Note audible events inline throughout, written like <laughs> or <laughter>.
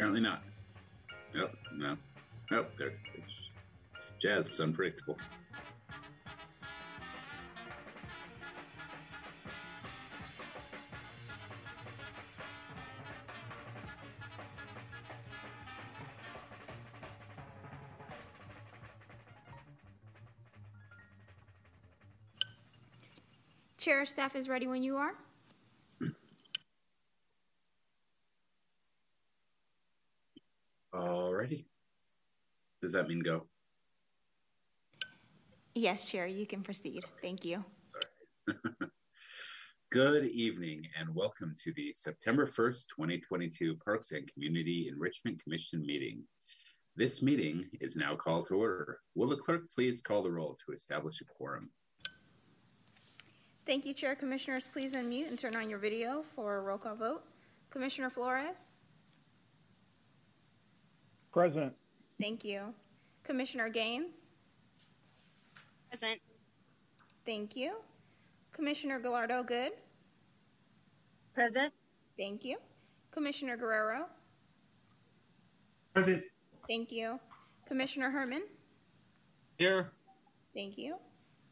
Apparently not. Nope, no. Nope, there. Jazz is unpredictable. Chair, staff is ready when you are. Does that mean go? Yes, Chair, you can proceed. Thank you. <laughs> Good evening and welcome to the September 1st, 2022 Parks and Community Enrichment Commission meeting. This meeting is now called to order. Will the clerk please call the roll to establish a quorum? Thank you, Chair. Commissioners, please unmute and turn on your video for a roll call vote. Commissioner Flores? Present. Thank you. Commissioner Gaines? Present. Thank you. Commissioner Gallardo Good? Present. Thank you. Commissioner Guerrero? Present. Thank you. Commissioner Herman? Here. Thank you.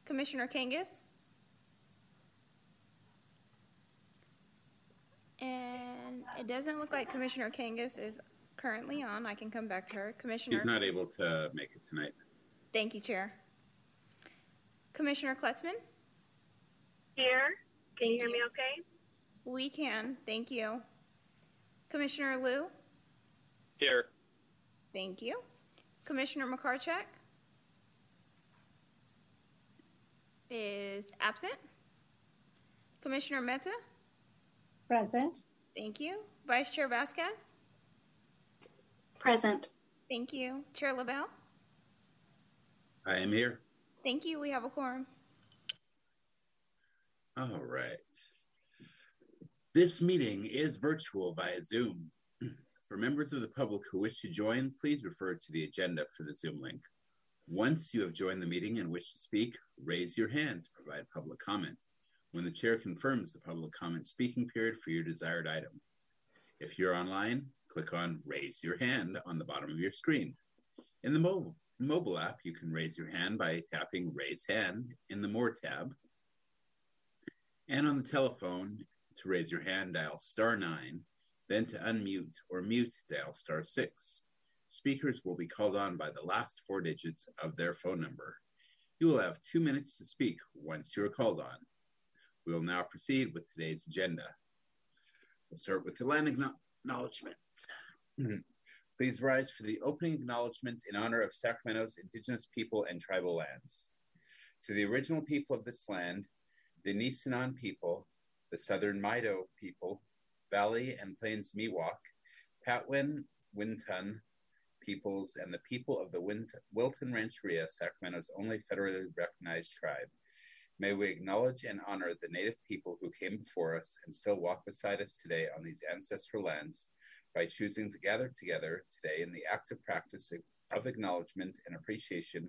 Commissioner Kangas? And it doesn't look like Commissioner Kangas is currently on. I can come back to her. Commissioner. He's not able to make it tonight. Thank you, Chair. Commissioner Kletzman? Here. Can you Thank hear me okay? We can. Thank you. Commissioner Liu? Here. Thank you. Commissioner McCarcheck? Is absent. Commissioner Mehta? Present. Thank you. Vice Chair Vasquez? Present. Thank you. Chair LaBelle? I am here. Thank you. We have a quorum. All right. This meeting is virtual via Zoom. <clears throat> For members of the public who wish to join, please refer to the agenda for the Zoom link. Once you have joined the meeting and wish to speak, raise your hand to provide public comment when the chair confirms the public comment speaking period for your desired item. If you're online, click on Raise Your Hand on the bottom of your screen. In the mobile, mobile app, you can raise your hand by tapping Raise Hand in the More tab. And on the telephone, to raise your hand, dial star nine, then to unmute or mute, dial star six. Speakers will be called on by the last four digits of their phone number. You will have two minutes to speak once you are called on. We will now proceed with today's agenda. We'll start with the land acknow- acknowledgement. Mm-hmm. Please rise for the opening acknowledgement in honor of Sacramento's indigenous people and tribal lands. To the original people of this land, the Nisenan people, the Southern Maidu people, Valley and Plains Miwok, Patwin, Wintun peoples, and the people of the Wilton Rancheria, Sacramento's only federally recognized tribe. May we acknowledge and honor the native people who came before us and still walk beside us today on these ancestral lands by choosing to gather together today in the active practice of acknowledgement and appreciation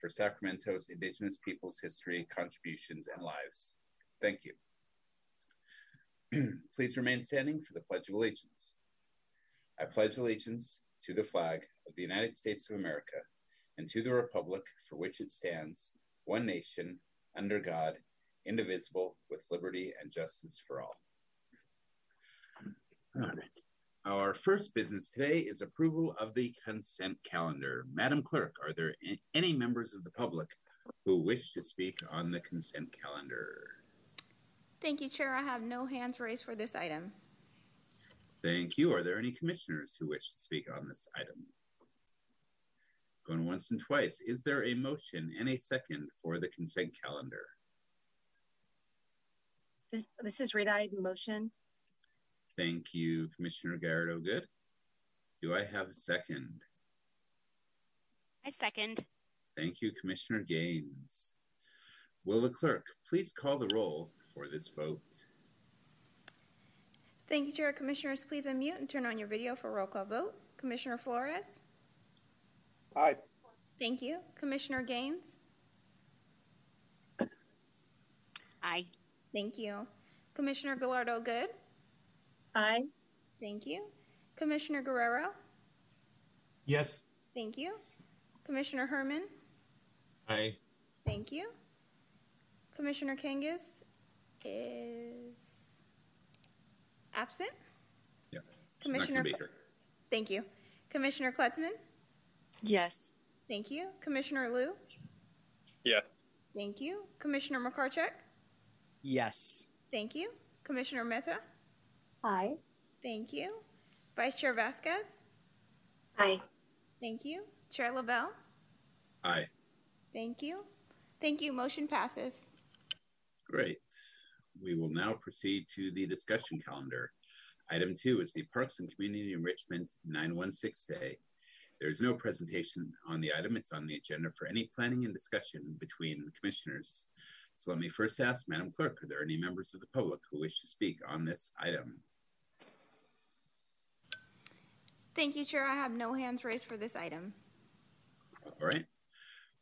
for Sacramento's indigenous peoples' history, contributions, and lives. Thank you. <clears throat> Please remain standing for the Pledge of Allegiance. I pledge allegiance to the flag of the United States of America and to the Republic for which it stands, one nation, under God, indivisible, with liberty and justice for all. All right. Our first business today is approval of the consent calendar. Madam Clerk, are there any members of the public who wish to speak on the consent calendar? Thank you, Chair. I have no hands raised for this item. Thank you. Are there any commissioners who wish to speak on this item? Going once and twice. Is there a motion and a second for the consent calendar? This, this is Rita. I motion. Thank you, Commissioner Garrett Good. Do I have a second? I second. Thank you, Commissioner Gaines. Will the clerk please call the roll for this vote? Thank you, Chair. Commissioners, please unmute and turn on your video for roll call vote. Commissioner Flores? Aye. Thank you. Commissioner Gaines? Aye. Thank you. Commissioner Gallardo Good? Aye. Thank you. Commissioner Guerrero? Yes. Thank you. Commissioner Herman? Aye. Thank you. Commissioner Kangas is absent. Yeah. Commissioner, Not be here. thank you. Commissioner Kletzman? Yes. Thank you. Commissioner Liu? Yes. Thank you. Commissioner McCarcheck? Yes. Thank you. Commissioner Mehta? Aye. Thank you. Vice Chair Vasquez? Aye. Thank you. Chair Lavelle? Aye. Thank you. Thank you. Motion passes. Great. We will now proceed to the discussion calendar. Item two is the Parks and Community Enrichment 916 Day. There is no presentation on the item. It's on the agenda for any planning and discussion between the commissioners. So let me first ask Madam Clerk, are there any members of the public who wish to speak on this item? Thank you, Chair. I have no hands raised for this item. All right.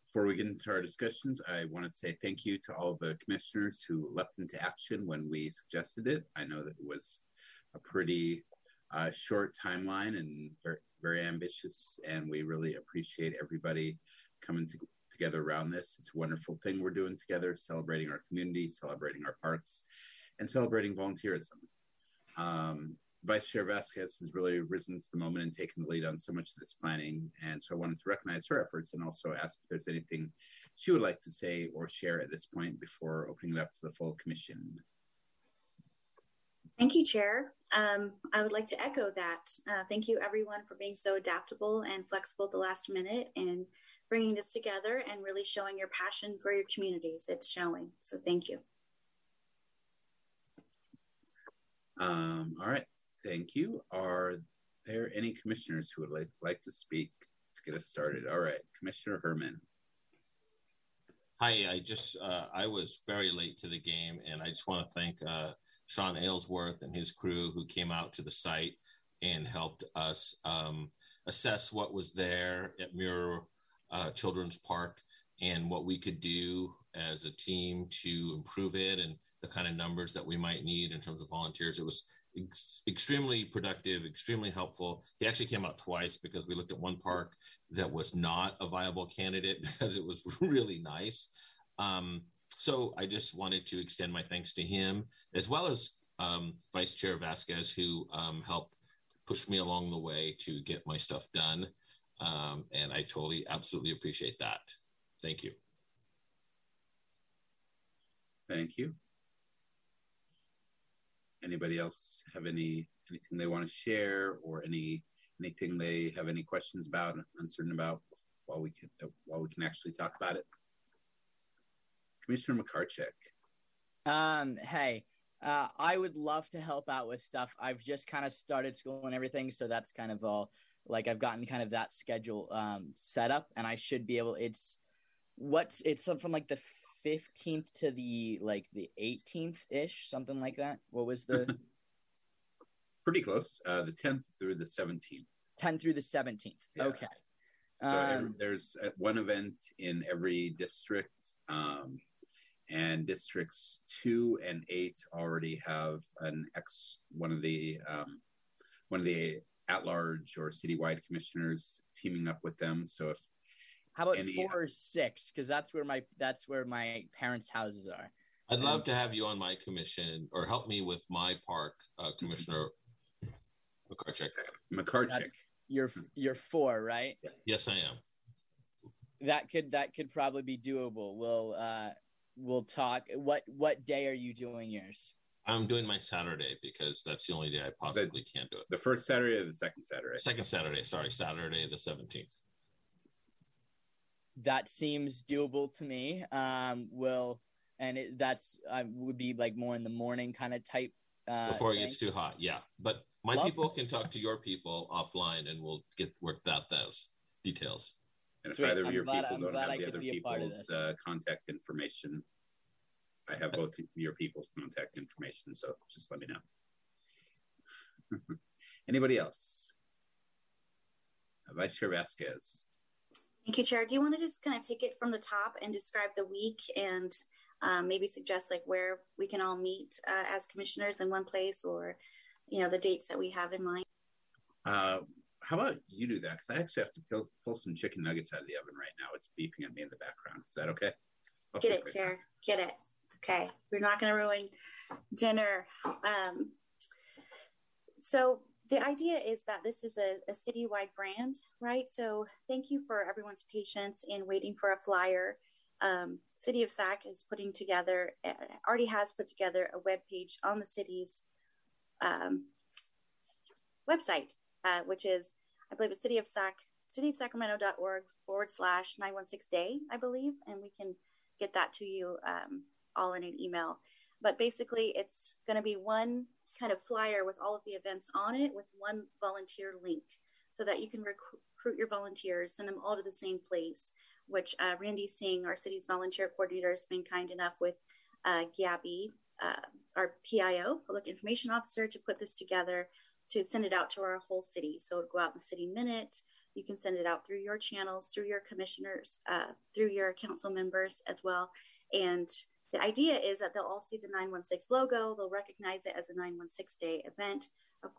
Before we get into our discussions, I want to say thank you to all the commissioners who leapt into action when we suggested it. I know that it was a pretty uh, short timeline and very, very ambitious, and we really appreciate everybody coming to, together around this. It's a wonderful thing we're doing together, celebrating our community, celebrating our parks, and celebrating volunteerism. Um, Vice Chair Vasquez has really risen to the moment and taken the lead on so much of this planning. And so I wanted to recognize her efforts and also ask if there's anything she would like to say or share at this point before opening it up to the full commission. Thank you, Chair. Um, I would like to echo that. Uh, thank you, everyone, for being so adaptable and flexible at the last minute and bringing this together and really showing your passion for your communities. It's showing. So thank you. Um, all right. Thank you. Are there any commissioners who would like, like to speak to get us started? All right. Commissioner Herman. Hi, I just uh, I was very late to the game, and I just want to thank uh, Sean Aylesworth and his crew who came out to the site and helped us um, assess what was there at Muir uh, Children's Park and what we could do as a team to improve it and the kind of numbers that we might need in terms of volunteers. It was ex- extremely productive, extremely helpful. He actually came out twice because we looked at one park that was not a viable candidate <laughs> because it was <laughs> really nice. Um, so I just wanted to extend my thanks to him as well as um, Vice Chair Vasquez, who um, helped push me along the way to get my stuff done. Um, and I totally, absolutely appreciate that. Thank you. Thank you. Anybody else have any anything they want to share or any anything they have any questions about, uncertain about while we can while we can actually talk about it? Commissioner McCarcheck. Um, hey, uh, I would love to help out with stuff. I've just kind of started school and everything, so that's kind of all like I've gotten kind of that schedule um, set up, and I should be able. It's what's it's from like the fifteenth to the like the eighteenth ish, something like that. What was the <laughs> Pretty close. Uh, the 10th through the 17th. 10 through the 17th? Yeah. Okay. So every, Um, there's uh, one event in every district, um, and districts two and eight already have an ex one of the um, one of the at large or citywide commissioners teaming up with them. So if how about any- four or six? Because that's where my that's where my parents' houses are. I'd love to have you on my commission or help me with my park, uh, Commissioner McCarcheck. McCarchick, you're you're four, right? Yes, I am. That could that could probably be doable. We'll uh we'll talk. What what day are you doing yours? I'm doing my Saturday because that's the only day I possibly can do it. the first Saturday or the second Saturday? Second Saturday, sorry, Saturday the 17th. That seems doable to me. Um, will and it, that's um, would be like more in the morning kind of type. Uh, Before it thing. gets too hot, yeah. But my Love people can talk to your people offline and we'll get worked out those details. And if Sweet. either of I'm your glad- people I'm don't have I the other be a part of people's uh, contact information, I have both of your people's contact information. So just let me know. <laughs> Anybody else? Vice Chair Vasquez. Thank you, Chair. Do you want to just kind of take it from the top and describe the week and um, maybe suggest like where we can all meet uh, as commissioners in one place or, you know, the dates that we have in mind? Uh, how about you do that? Because I actually have to pull, pull some chicken nuggets out of the oven right now. It's beeping at me in the background. Is that okay? I'll get it, Chair. Get it. Okay. We're not going to ruin dinner. Um, so the idea is that this is a, a citywide brand, right? So thank you for everyone's patience in waiting for a flyer. Um, City of Sac is putting together, already has put together a web page on the city's um, website, uh, which is, I believe it's City of Sac, cityofsacramento.org forward slash 916 day, I believe, and we can get that to you um, all in an email. But basically, it's going to be one kind of flyer with all of the events on it with one volunteer link so that you can recruit your volunteers, send them all to the same place, which uh, Randy Singh, our city's volunteer coordinator, has been kind enough with uh, Gabby, uh, our PIO, Public Information Officer, to put this together to send it out to our whole city. So it'll go out in the city minute. You can send it out through your channels, through your commissioners, uh, through your council members as well. And the idea is that they'll all see the 916 logo, they'll recognize it as a 916 day event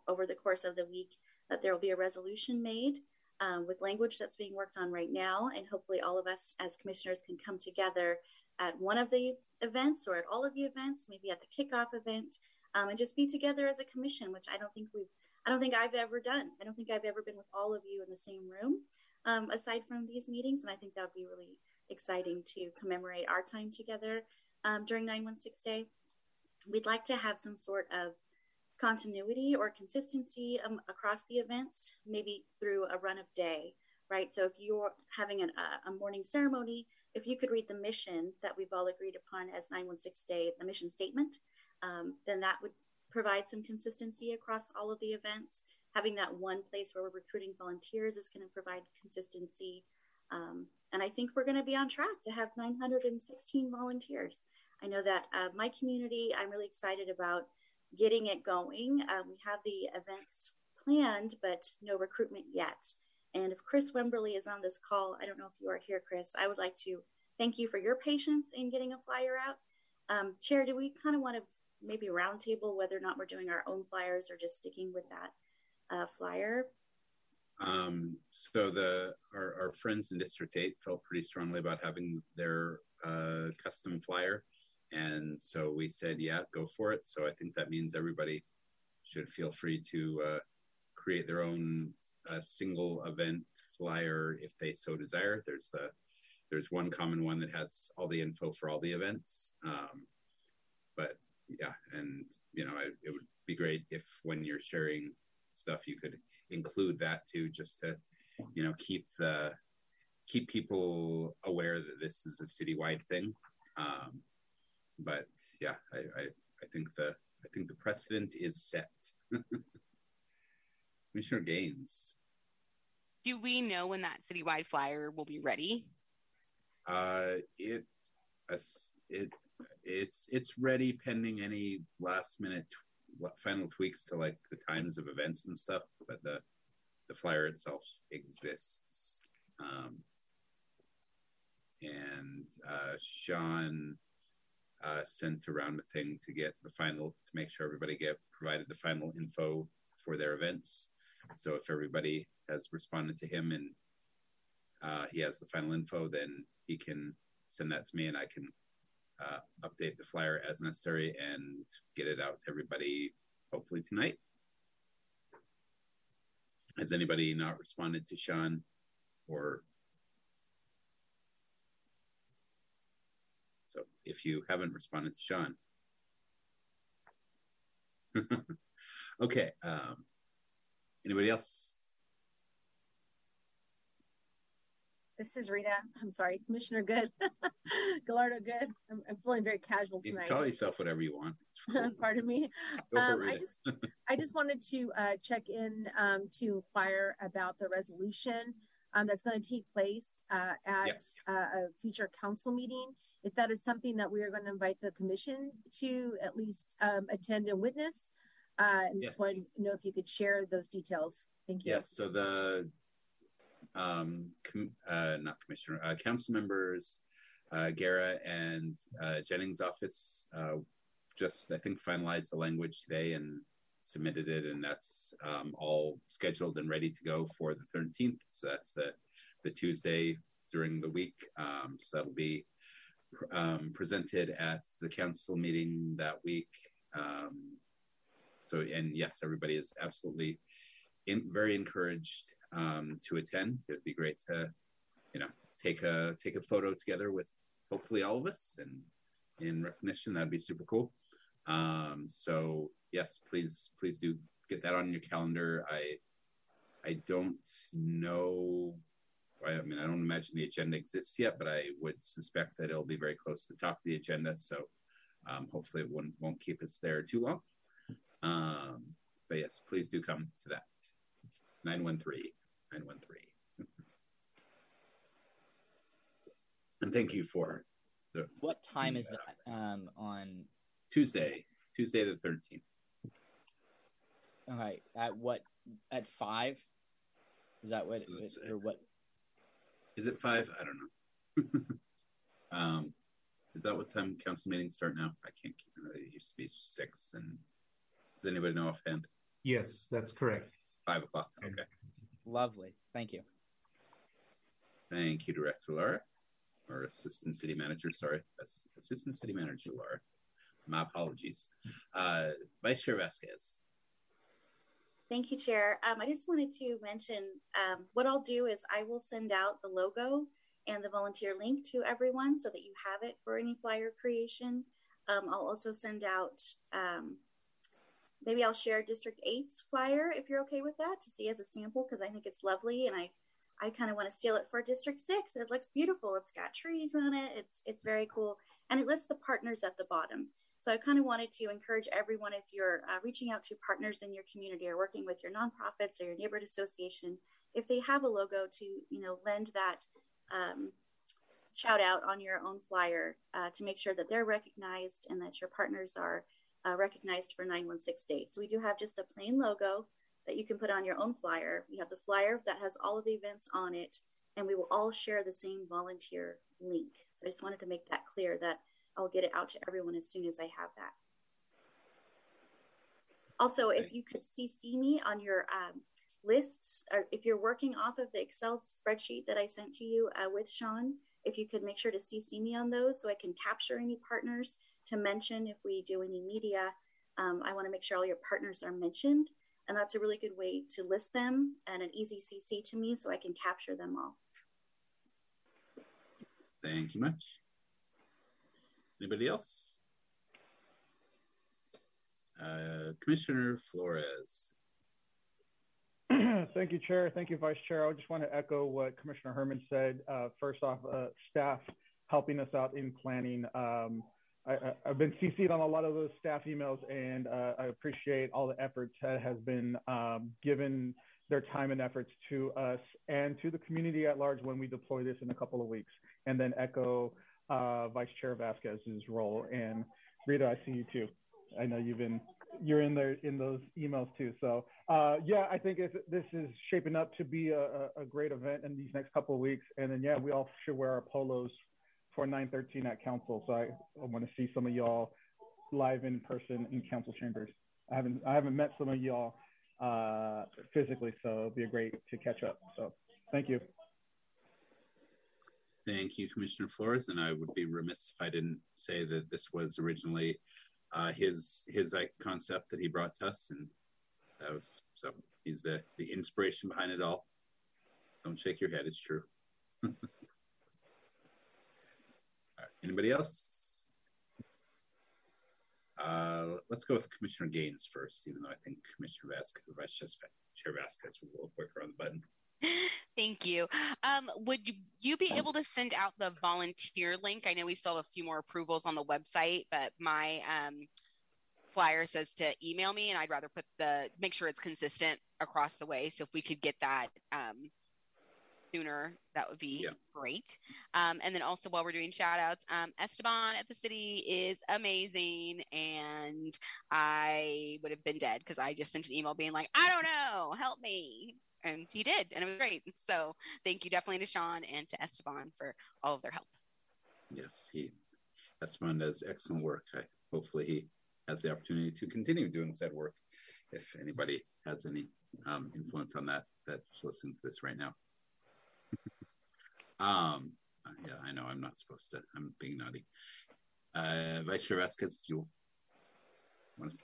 over the course of the week, that there will be a resolution made um, with language that's being worked on right now. And hopefully, all of us as commissioners can come together at one of the events or at all of the events, maybe at the kickoff event, um, and just be together as a commission, which I don't think we've, I don't think I've ever done. I don't think I've ever been with all of you in the same room um, aside from these meetings. And I think that would be really exciting to commemorate our time together um, during 916 Day. We'd like to have some sort of continuity or consistency um, across the events, maybe through a run of day, right? So if you're having an, uh, a morning ceremony, if you could read the mission that we've all agreed upon as 916 Day, the mission statement, um, then that would provide some consistency across all of the events. Having that one place where we're recruiting volunteers is going to provide consistency. Um, and I think we're going to be on track to have 916 volunteers. I know that uh, my community, I'm really excited about getting it going. Um, we have the events planned, but no recruitment yet. And if Chris Wemberly is on this call, I don't know if you are here, Chris, I would like to thank you for your patience in getting a flyer out. Um, Chair, do we kind of want to maybe roundtable whether or not we're doing our own flyers or just sticking with that uh, flyer? Um, so the our, our, friends in District 8 felt pretty strongly about having their uh, custom flyer. And so we said, yeah, go for it. So I think that means everybody should feel free to uh, create their own uh, single event flyer if they so desire. There's the there's one common one that has all the info for all the events. Um, but yeah, and you know, it, it would be great if when you're sharing stuff, you could include that too, just to you know keep the keep people aware that this is a citywide thing. Um, but yeah, I, I, I think the I think the precedent is set. <laughs> Commissioner Gaines. Do we know when that citywide flyer will be ready? Uh, it, it, it's it's ready pending any last minute final tweaks to like the times of events and stuff. But the the flyer itself exists. Um, and uh, Sean uh, sent around a thing to get the final to make sure everybody get provided the final info for their events. So if everybody has responded to him and uh, he has the final info, then he can send that to me and I can uh, update the flyer as necessary and get it out to everybody hopefully tonight. Has anybody not responded to Sean or So if you haven't responded to Sean, <laughs> okay. Um, anybody else? This is Rita. I'm sorry, Commissioner Good, <laughs> Gallardo Good. I'm, I'm, feeling very casual tonight. You call yourself whatever you want. <laughs> Cool. Pardon me. Um, I just, I just wanted to uh, check in um, to inquire about the resolution um, that's going to take place uh, at yes. uh, a future council meeting. If that is something that we are going to invite the commission to at least um, attend and witness, uh, and yes. just wanted to know if you could share those details. Thank you. Yes. So the um, com- uh, not commissioner, uh, council members, uh, Guerra and uh, Jennings' office uh, just I think finalized the language today and submitted it, and that's um, all scheduled and ready to go for the 13th. So that's the the Tuesday during the week. Um, so that'll be um, presented at the council meeting that week. Um, so, and yes, everybody is absolutely in, very encouraged um, to attend. It'd be great to, you know, take a take a photo together with hopefully all of us and in recognition. That'd be super cool. Um, so yes, please please do get that on your calendar. I I don't know. I mean, I don't imagine the agenda exists yet, but I would suspect that it'll be very close to the top of the agenda. So um, hopefully it won't, won't keep us there too long. Um, but yes, please do come to that. 913 913. and thank you for the. What time is that um, on? Tuesday, Tuesday the 13th. All right. At what? At five? Is that what? Is it, or what? Is it five? I don't know. <laughs> um, is that what time council meetings start now? I can't keep it. It used to be six. And does anybody know offhand? Yes, that's correct. Five o'clock. Okay. Lovely. Thank you. Thank you, Director Lara, or Assistant City Manager. Sorry, Assistant City Manager Lara. My apologies. Uh, Vice Chair Vasquez. Thank you, Chair. Um, I just wanted to mention um, what I'll do is I will send out the logo and the volunteer link to everyone so that you have it for any flyer creation. Um, I'll also send out, um, maybe I'll share District 8's flyer if you're okay with that to see as a sample because I think it's lovely and I, I kind of want to steal it for District 6. It looks beautiful. It's got trees on it. It's, it's very cool. And it lists the partners at the bottom. So I kind of wanted to encourage everyone if you're uh, reaching out to partners in your community or working with your nonprofits or your neighborhood association, if they have a logo to, you know, lend that um, shout out on your own flyer uh, to make sure that they're recognized and that your partners are uh, recognized for 916 Day. So we do have just a plain logo that you can put on your own flyer. We have the flyer that has all of the events on it, and we will all share the same volunteer link. So I just wanted to make that clear that I'll get it out to everyone as soon as I have that. Also, if you could CC me on your um, lists, or if you're working off of the Excel spreadsheet that I sent to you uh, with Sean, if you could make sure to CC me on those so I can capture any partners to mention if we do any media. Um, I want to make sure all your partners are mentioned. And that's a really good way to list them and an easy CC to me so I can capture them all. Thank you much. Anybody else? Uh, Commissioner Flores. <clears throat> Thank you, Chair. Thank you, Vice Chair. I just want to echo what Commissioner Herman said. Uh, first off, uh, staff helping us out in planning. Um, I, have been CC'd on a lot of those staff emails, and uh, I appreciate all the efforts that has been um, given their time and efforts to us and to the community at large when we deploy this in a couple of weeks. And then echo uh, Vice Chair Vasquez's role. And Rita, I see you too. I know you've been you're in there in those emails too. So uh, yeah, I think this is shaping up to be a, a, great event in these next couple of weeks. And then yeah, we all should wear our polos for 913 at council. So I, I want to see some of y'all live in person in council chambers. I haven't I haven't met some of y'all uh, physically, so it'll be great to catch up. So thank you. Thank you, Commissioner Flores. And I would be remiss if I didn't say that this was originally uh, his his concept that he brought to us, and that was so he's the the inspiration behind it all. Don't shake your head; it's true. <laughs> Anybody else? Uh, let's go with Commissioner Gaines first, even though I think Commissioner Vasquez, Vice Chair Vasquez, was a little quicker on the button. <laughs> Thank you. Um, would you be able to send out the volunteer link? I know we still have a few more approvals on the website, but my um, flyer says to email me, and I'd rather put the make sure it's consistent across the way. So if we could get that um, sooner, that would be yeah. great. Um, and then also while we're doing shout outs, um, Esteban at the city is amazing. And I would have been dead because I just sent an email being like, I don't know, help me and he did, and it was great. So thank you definitely to Sean and to Esteban for all of their help. Yes, he Esteban does excellent work. I, hopefully, he has the opportunity to continue doing said work if anybody has any um, influence on that that's listening to this right now. Um, yeah, I know I'm not supposed to. I'm being naughty. Uh, Vice Chair Vasquez, do you want to?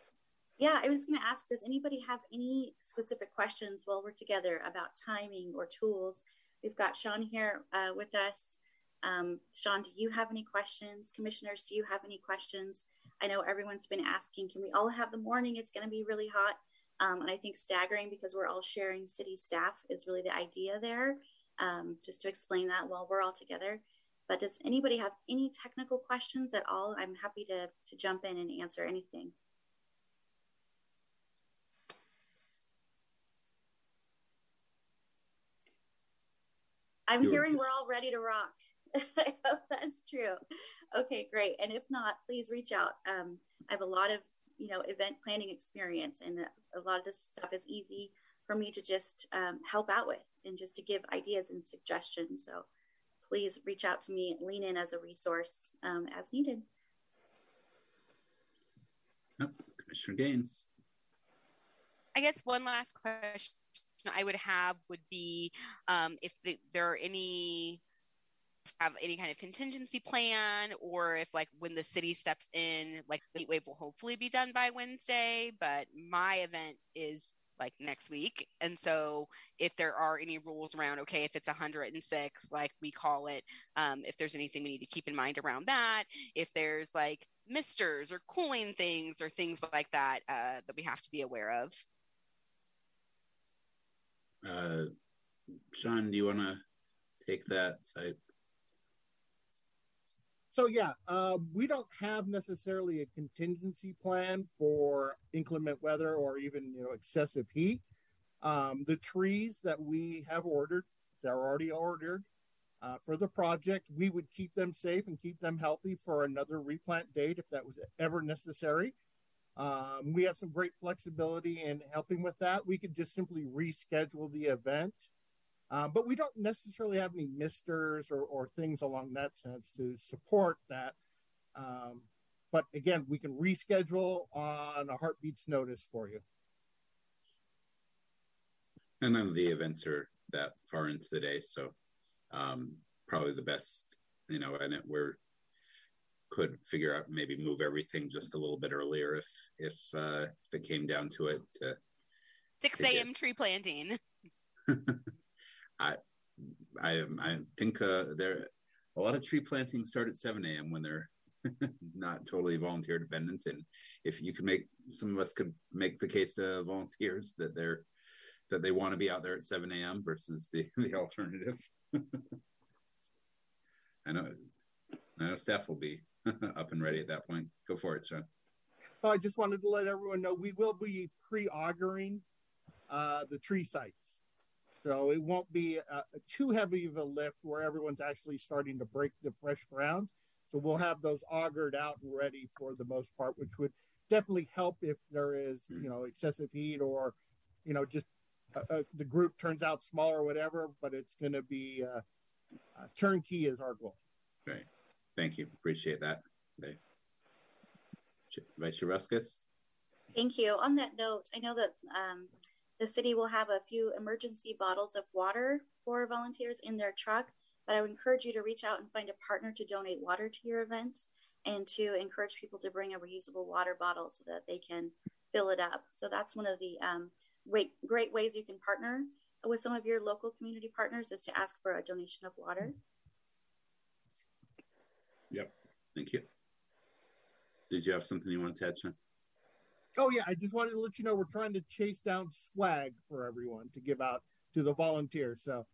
Yeah, I was going to ask Does anybody have any specific questions while we're together about timing or tools? We've got Sean here uh, with us. Um, Sean, do you have any questions? Commissioners, do you have any questions? I know everyone's been asking, can we all have the morning? It's going to be really hot. Um, and I think staggering because we're all sharing city staff is really the idea there. Um, just to explain that while we're all together. But does anybody have any technical questions at all? I'm happy to, to jump in and answer anything. I'm hearing we're all ready to rock. <laughs> I hope that's true. Okay, great. And if not, please reach out. Um, I have a lot of you know event planning experience, and a lot of this stuff is easy for me to just um, help out with and just to give ideas and suggestions. So please reach out to me, lean in as a resource um, as needed. Oh, Commissioner Gaines. I guess one last question I would have would be um, if the, there are any have any kind of contingency plan or if like when the city steps in like the wave will hopefully be done by wednesday but my event is like next week. And so if there are any rules around okay if it's 106 like we call it um, if there's anything we need to keep in mind around that if there's like misters or cooling things or things like that uh, that we have to be aware of. Uh, sean do you want to take that type so yeah, uh, we don't have necessarily a contingency plan for inclement weather or even you know excessive heat. Um, the trees that we have ordered, they're already ordered uh, for the project. We would keep them safe and keep them healthy for another replant date if that was ever necessary. Um, we have some great flexibility in helping with that. We could just simply reschedule the event um, but we don't necessarily have any misters or, or things along that sense to support that. Um, but again, we can reschedule on a heartbeat's notice for you. And none of the events are that far into the day, so um, probably the best, you know, and it we're could figure out maybe move everything just a little bit earlier if if uh, if it came down to it. To, 6 a.m. tree planting. <laughs> I I I think uh, there a lot of tree plantings start at 7 a.m. when they're <laughs> not totally volunteer dependent. And if you could make some of us could make the case to volunteers that they're that they want to be out there at 7 a.m. versus the, <laughs> the alternative. <laughs> I know I know staff will be up and ready at that point. Go for it, Sean. I just wanted to let everyone know we will be pre-augering uh, the tree sites. So it won't be uh, too heavy of a lift where everyone's actually starting to break the fresh ground. So we'll have those augured out and ready for the most part, which would definitely help if there is, you know, excessive heat or, you know, just uh, uh, the group turns out smaller or whatever. But it's going to be uh, uh, turnkey is our goal. Great, thank you, appreciate that. Vice Chair Vasquez. Thank you. On that note, I know that um, the city will have a few emergency bottles of water for volunteers in their truck, but I would encourage you to reach out and find a partner to donate water to your event and to encourage people to bring a reusable water bottle so that they can fill it up. So that's one of the um, great, great ways you can partner with some of your local community partners is to ask for a donation of water. Yep. Thank you. Did you have something you want to add, Sean? Oh yeah, I just wanted to let you know we're trying to chase down swag for everyone to give out to the volunteers. So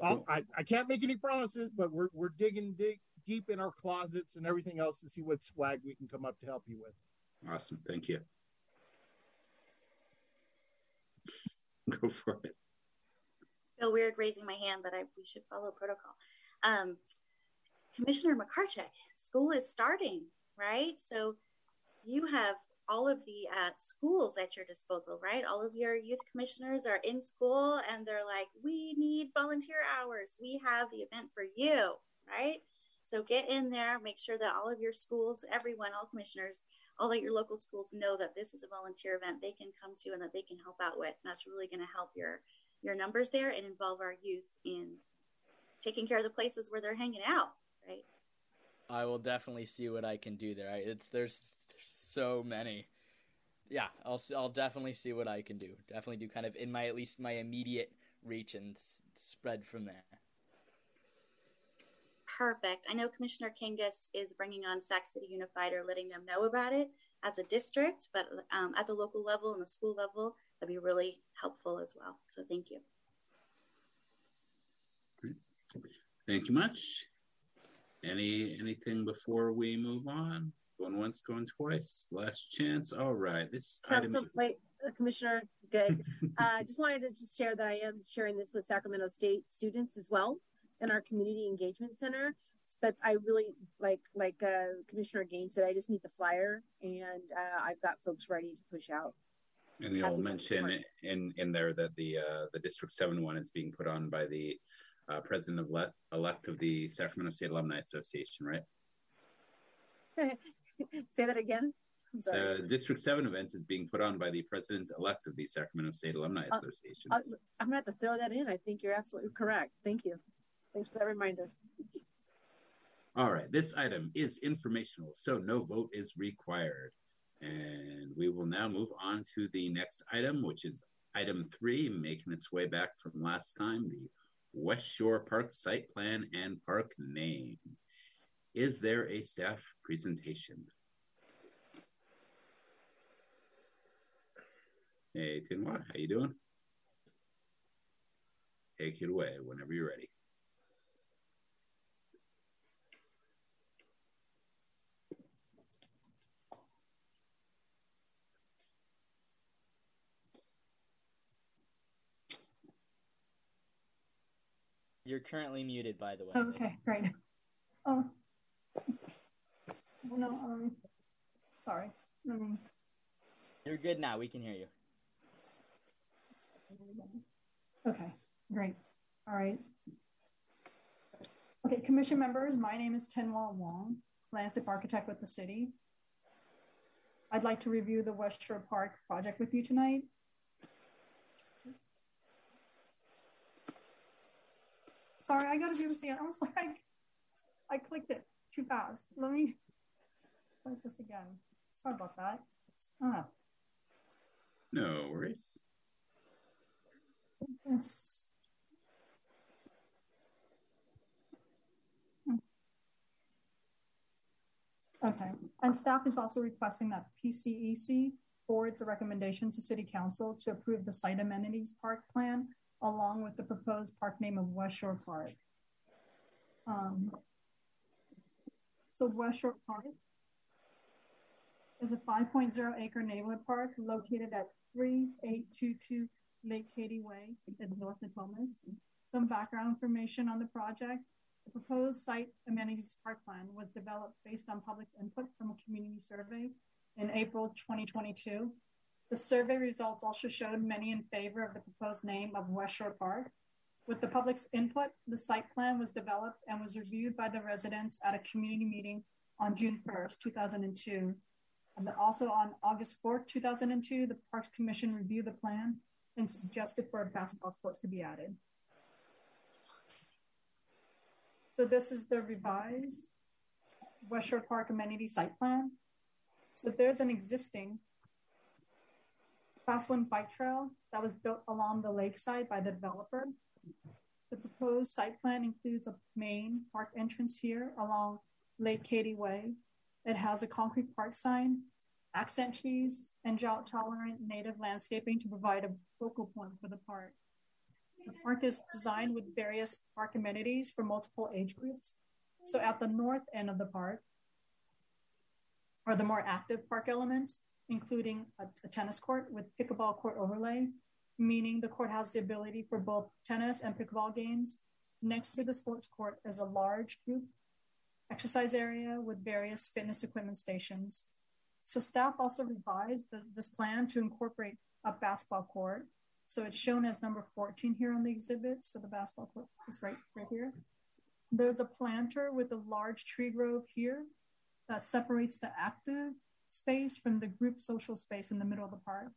cool. I, I can't make any promises, but we're we're digging dig, deep in our closets and everything else to see what swag we can come up to help you with. Awesome, thank you. <laughs> Go for it. Feel weird raising my hand, but I we should follow protocol. Um, Commissioner Makarchik, school is starting, right? So you have all of the uh, schools at your disposal, right? All of your youth commissioners are in school and they're like, we need volunteer hours. We have the event for you, right? So get in there, make sure that all of your schools, everyone, all commissioners all of your local schools know that this is a volunteer event they can come to and that they can help out with. And that's really going to help your your numbers there and involve our youth in taking care of the places where they're hanging out, right? I will definitely see what I can do there. It's there's, there's so many. Yeah, I'll I'll definitely see what I can do. Definitely do kind of in my at least my immediate reach and s- spread from there. Perfect. I know Commissioner Kangas is bringing on Sac City Unified or letting them know about it as a district, but um, at the local level and the school level, that'd be really helpful as well. So thank you. Thank you much. Any anything before we move on? Going once, going twice. Last chance. All right. This time. Council, wait, uh, Commissioner, good. I uh, just wanted to just share that I am sharing this with Sacramento State students as well in our community engagement center. But I really like like uh, Commissioner Gaines said, I just need the flyer, and uh, I've got folks ready to push out. And you'll mention in in there that the uh, the District Seven one is being put on by the uh, president of le- elect of the Sacramento State Alumni Association, right? <laughs> <laughs> Say that again. I'm sorry. The District 7 event is being put on by the president elect of the Sacramento State Alumni uh, Association. Uh, I'm going to have to throw that in. I think you're absolutely correct. Thank you. Thanks for that reminder. All right. This item is informational, so no vote is required. And we will now move on to the next item, which is item three, making its way back from last time the West Shore Park site plan and park name. Is there a staff presentation? Hey, Tinwa, how you doing? Take it away whenever you're ready. You're currently muted, by the way. Okay, great. Oh, no, um, sorry. Um, You're good now. We can hear you. Okay, great. All right. Okay, commission members, my name is Tenwa Wong, landscape architect with the city. I'd like to review the West Shore Park project with you tonight. Sorry, I gotta do this again. I was like, I clicked it too fast. Let me try this again. Sorry about that. Ah. No worries. Yes. Okay, and staff is also requesting that PCEC forwards a recommendation to City Council to approve the site amenities park plan along with the proposed park name of West Shore Park. Um, so West Shore Park is a 5.0 acre neighborhood park located at 3822 Lake Katy Way in North Natomas. Some background information on the project. The proposed site amenities park plan was developed based on public's input from a community survey in April 2022 the survey results also showed many in favor of the proposed name of West Shore Park. With the public's input, the site plan was developed and was reviewed by the residents at a community meeting on June 1st, 2002. And also on August 4th, 2002, the Parks Commission reviewed the plan and suggested for a basketball court to be added. So this is the revised West Shore Park amenity site plan. So there's an existing Class 1 bike trail that was built along the lakeside by the developer. The proposed site plan includes a main park entrance here along Lake Katy Way. It has a concrete park sign, accent trees, and drought tolerant native landscaping to provide a focal point for the park. The park is designed with various park amenities for multiple age groups. So at the north end of the park are the more active park elements, including a, a tennis court with pickleball court overlay, meaning the court has the ability for both tennis and pickleball games. Next to the sports court is a large group exercise area with various fitness equipment stations. So staff also revised the, this plan to incorporate a basketball court. So it's shown as number 14 here on the exhibit. So the basketball court is right, right here. There's a planter with a large tree grove here that separates the active space from the group social space in the middle of the park.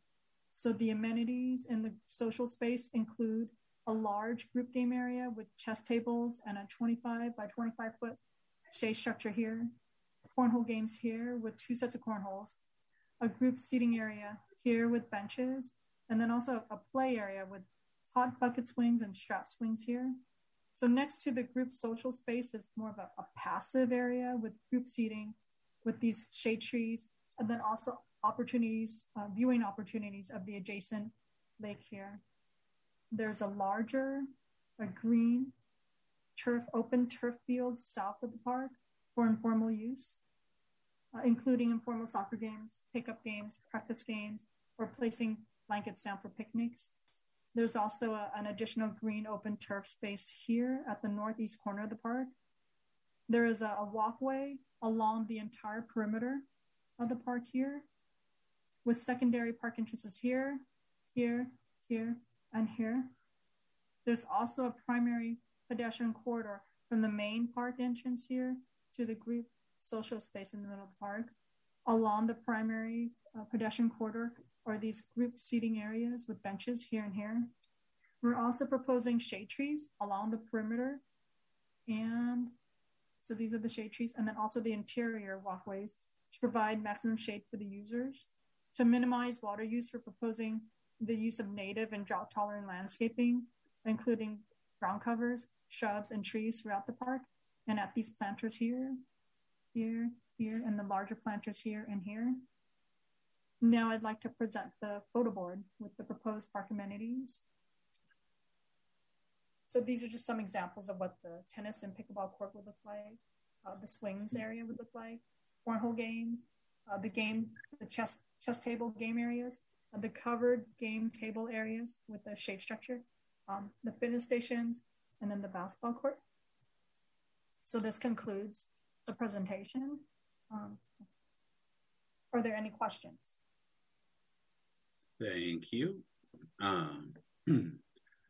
So the amenities in the social space include a large group game area with chess tables and a 25 by 25 foot shade structure here, cornhole games here with two sets of cornholes, a group seating area here with benches, and then also a play area with hot bucket swings and strap swings here. So next to the group social space is more of a, a passive area with group seating with these shade trees, and then also opportunities, uh, viewing opportunities of the adjacent lake here. There's a larger, a green turf, open turf field south of the park for informal use, uh, including informal soccer games, pickup games, practice games, or placing blankets down for picnics. There's also a, an additional green open turf space here at the northeast corner of the park. There is a, a walkway along the entire perimeter of the park here, with secondary park entrances here, here, here, and here. There's also a primary pedestrian corridor from the main park entrance here to the group social space in the middle of the park. Along the primary uh, pedestrian corridor are these group seating areas with benches here and here. We're also proposing shade trees along the perimeter. And so these are the shade trees, and then also the interior walkways to provide maximum shade for the users. To minimize water use, we're proposing the use of native and drought tolerant landscaping, including ground covers, shrubs, and trees throughout the park. And at these planters here, here, here, and the larger planters here and here. Now I'd like to present the photo board with the proposed park amenities. So these are just some examples of what the tennis and pickleball court would look like, uh, the swings area would look like, cornhole games, uh, the game, the chess chess table game areas, uh, the covered game table areas with the shade structure, um, the fitness stations, and then the basketball court. So this concludes the presentation. Um, are there any questions? Thank you. Um, <clears throat>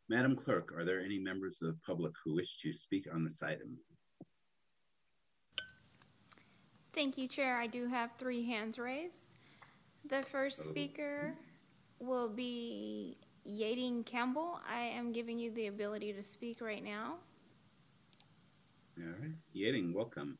Madam Clerk, are there any members of the public who wish to speak on this item? Thank you, Chair. I do have three hands raised. The first speaker will be Yading Campbell. I am giving you the ability to speak right now. All right. Yading, welcome.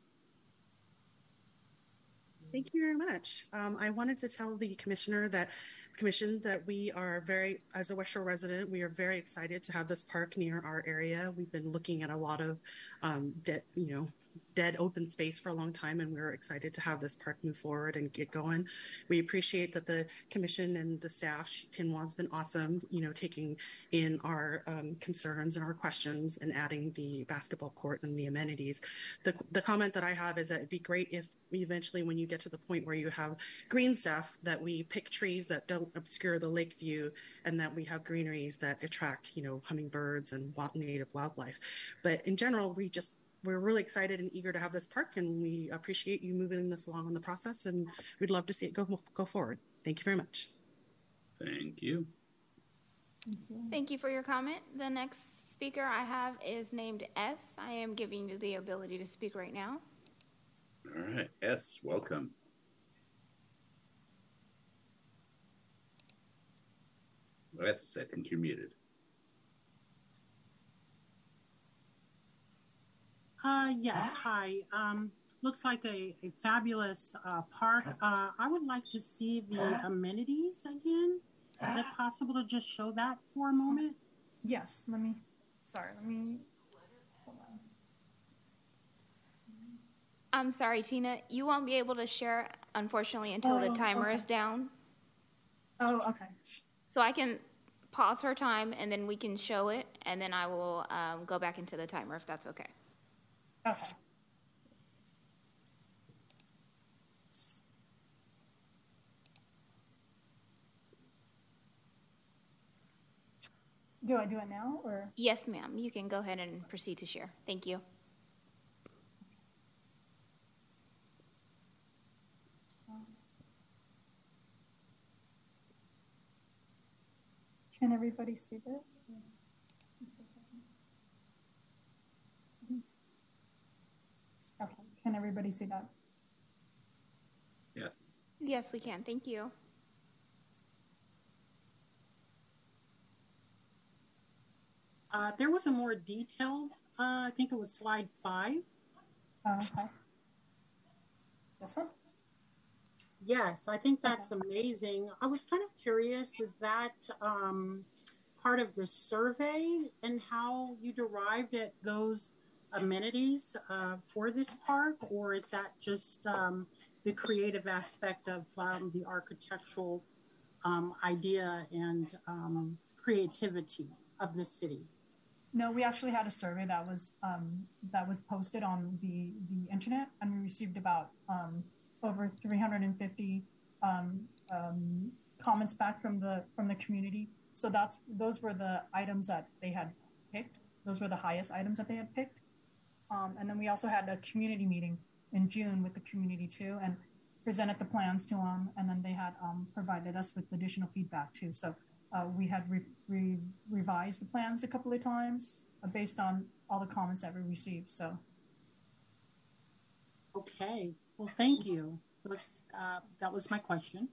Thank you very much. Um, I wanted to tell the commissioner that commission that we are very, as a West Shore resident, we are very excited to have this park near our area. We've been looking at a lot of, um, dead, you know, dead open space for a long time, and we're excited to have this park move forward and get going. We appreciate that the commission and the staff, Tinwan's been awesome, you know, taking in our um, concerns and our questions and adding the basketball court and the amenities. The, the comment that I have is that it'd be great if eventually when you get to the point where you have green stuff that we pick trees that don't obscure the lake view and that we have greeneries that attract you know hummingbirds and native wildlife but in general we just we're really excited and eager to have this park and we appreciate you moving this along in the process and we'd love to see it go go forward thank you very much thank you thank you for your comment the next speaker i have is named s i am giving you the ability to speak right now all right. S, welcome. S, I think you're muted. Uh, yes, hi. Um, looks like a, a fabulous uh, park. Uh, I would like to see the amenities again. Is it possible to just show that for a moment? Yes, let me, sorry, let me hold on. I'm sorry, Tina. You won't be able to share, unfortunately, until oh, the timer okay. is down. Oh, okay. So I can pause her time and then we can show it, and then I will um, go back into the timer if that's okay. Okay. Do I do it now or? Yes, ma'am. You can go ahead and proceed to share. Thank you. Can everybody see this? Okay, can everybody see that? Yes. Yes, we can. Thank you. Uh, there was a more detailed, uh, I think it was slide five. Uh, okay. This one? Yes, I think that's okay. amazing. I was kind of curious is that um, part of the survey and how you derived at those amenities uh, for this park, or is that just um, the creative aspect of um, the architectural um, idea and um, creativity of the city? No, we actually had a survey that was um, that was posted on the the internet, and we received about um, over 350 um, um, comments back from the from the community. So that's those were the items that they had picked. Those were the highest items that they had picked. Um, and then we also had a community meeting in June with the community too, and presented the plans to them. And then they had um, provided us with additional feedback too. So uh, we had re- re- revised the plans a couple of times uh, based on all the comments that we received. So. Okay. Well, thank you. Uh, that was my question.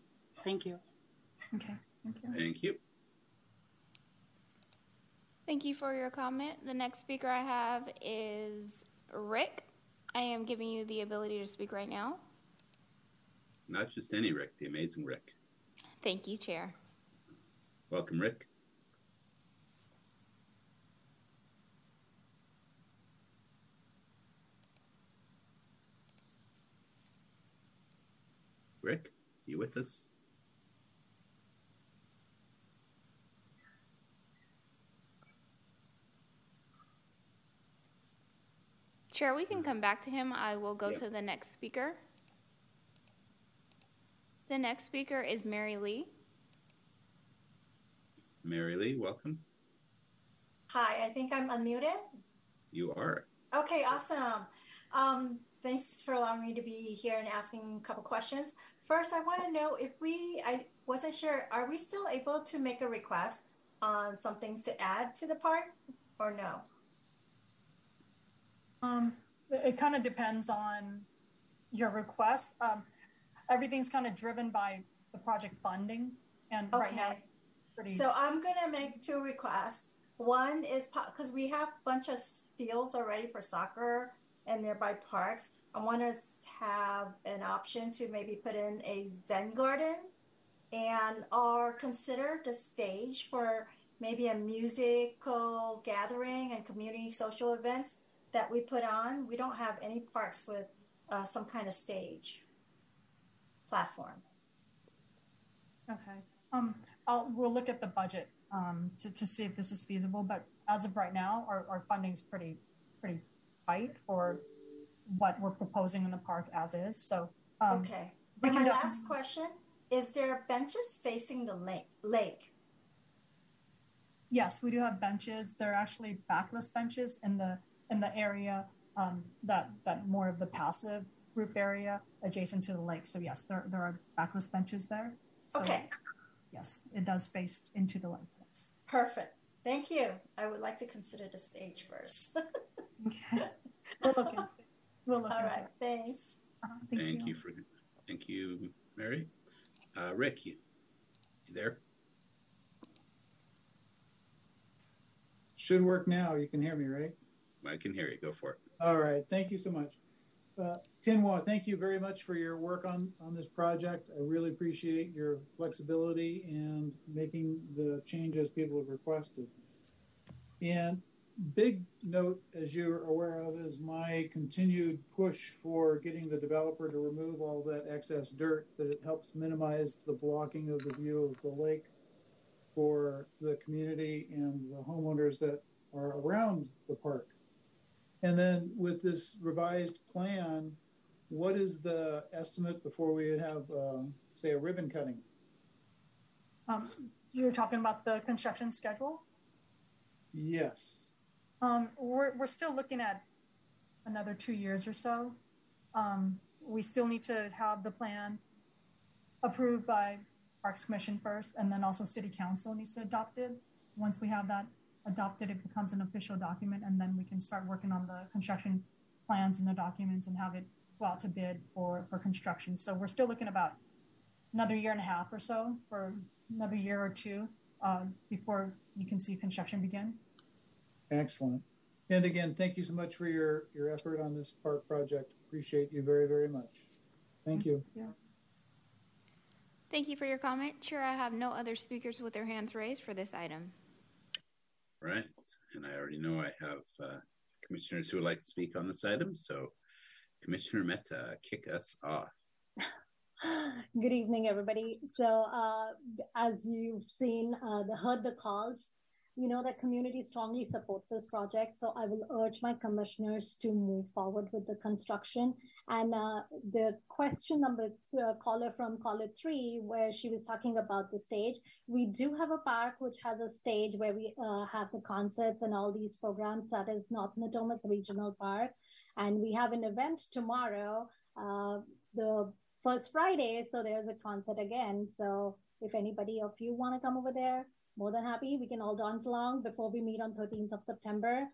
Thank you. Okay. Thank you. Thank you. Thank you for your comment. The next speaker I have is Rick. I am giving you the ability to speak right now. Not just any Rick, the amazing Rick. Thank you, Chair. Welcome, Rick. Rick, you with us? Chair, we can come back to him. I will go yep. to the next speaker. The next speaker is Mary Lee. Mary Lee, welcome. Hi, I think I'm unmuted. You are. Okay, awesome. Um, thanks for allowing me to be here and asking a couple questions. First, I want to know if we, I wasn't sure, are we still able to make a request on some things to add to the park or no? Um, it kind of depends on your request. Um, everything's kind of driven by the project funding, and okay. right now, pretty. So I'm gonna make two requests. One is because we have a bunch of fields already for soccer and nearby parks. I want to have an option to maybe put in a Zen garden, and or consider the stage for maybe a musical gathering and community social events that we put on. We don't have any parks with uh, some kind of stage platform. Okay. Um, I'll, we'll look at the budget um, to, to see if this is feasible. But as of right now, our, our funding's pretty pretty tight for what we're proposing in the park as is. So um, okay. And my last question: Is there benches facing the lake? Lake. Yes, we do have benches. They're actually backless benches in the in the area um, that that more of the passive group area adjacent to the lake. So yes, there there are backless benches there. So, okay. Yes, it does face into the lake. Yes. Perfect. Thank you. I would like to consider the stage first. <laughs> okay. We'll look into it. We'll look All into right. it. Thanks. Uh, thank, thank you. you. for thank you, Mary. Uh, Rick, you, you there? Should work now. You can hear me, right? I can hear you. Go for it. All right. Thank you so much. Uh, Tinwa, thank you very much for your work on, on this project. I really appreciate your flexibility and making the changes people have requested. And big note, as you're aware of, is my continued push for getting the developer to remove all that excess dirt so that it helps minimize the blocking of the view of the lake for the community and the homeowners that are around the park. And then with this revised plan, what is the estimate before we have, uh, say, a ribbon cutting? Um, you're talking about the construction schedule? Yes. Um, we're, we're still looking at another two years or so. Um, we still need to have the plan approved by Parks Commission first, and then also City Council needs to adopt it. Once we have that adopted, it becomes an official document, and then we can start working on the construction plans and the documents and have it go out to bid for, for construction. So we're still looking about another year and a half or so, for another year or two uh, before you can see construction begin. Excellent. And again, thank you so much for your, your effort on this park project. Appreciate you very, very much. Thank you. Yeah. Thank you for your comment. Chair, I have no other speakers with their hands raised for this item. Right. And I already know I have uh, commissioners who would like to speak on this item. So, Commissioner Mehta, kick us off. <laughs> Good evening, everybody. So, uh, as you've seen, uh, the, heard the calls you know that community strongly supports this project. So I will urge my commissioners to move forward with the construction. And uh, the question number uh, caller from caller three, where she was talking about the stage, we do have a park which has a stage where we uh, have the concerts and all these programs. That is North Natomas Regional Park, and we have an event tomorrow, uh, the first Friday. So there's a concert again. So if anybody of you want to come over there, more than happy. We can all dance along before we meet on 13th of September.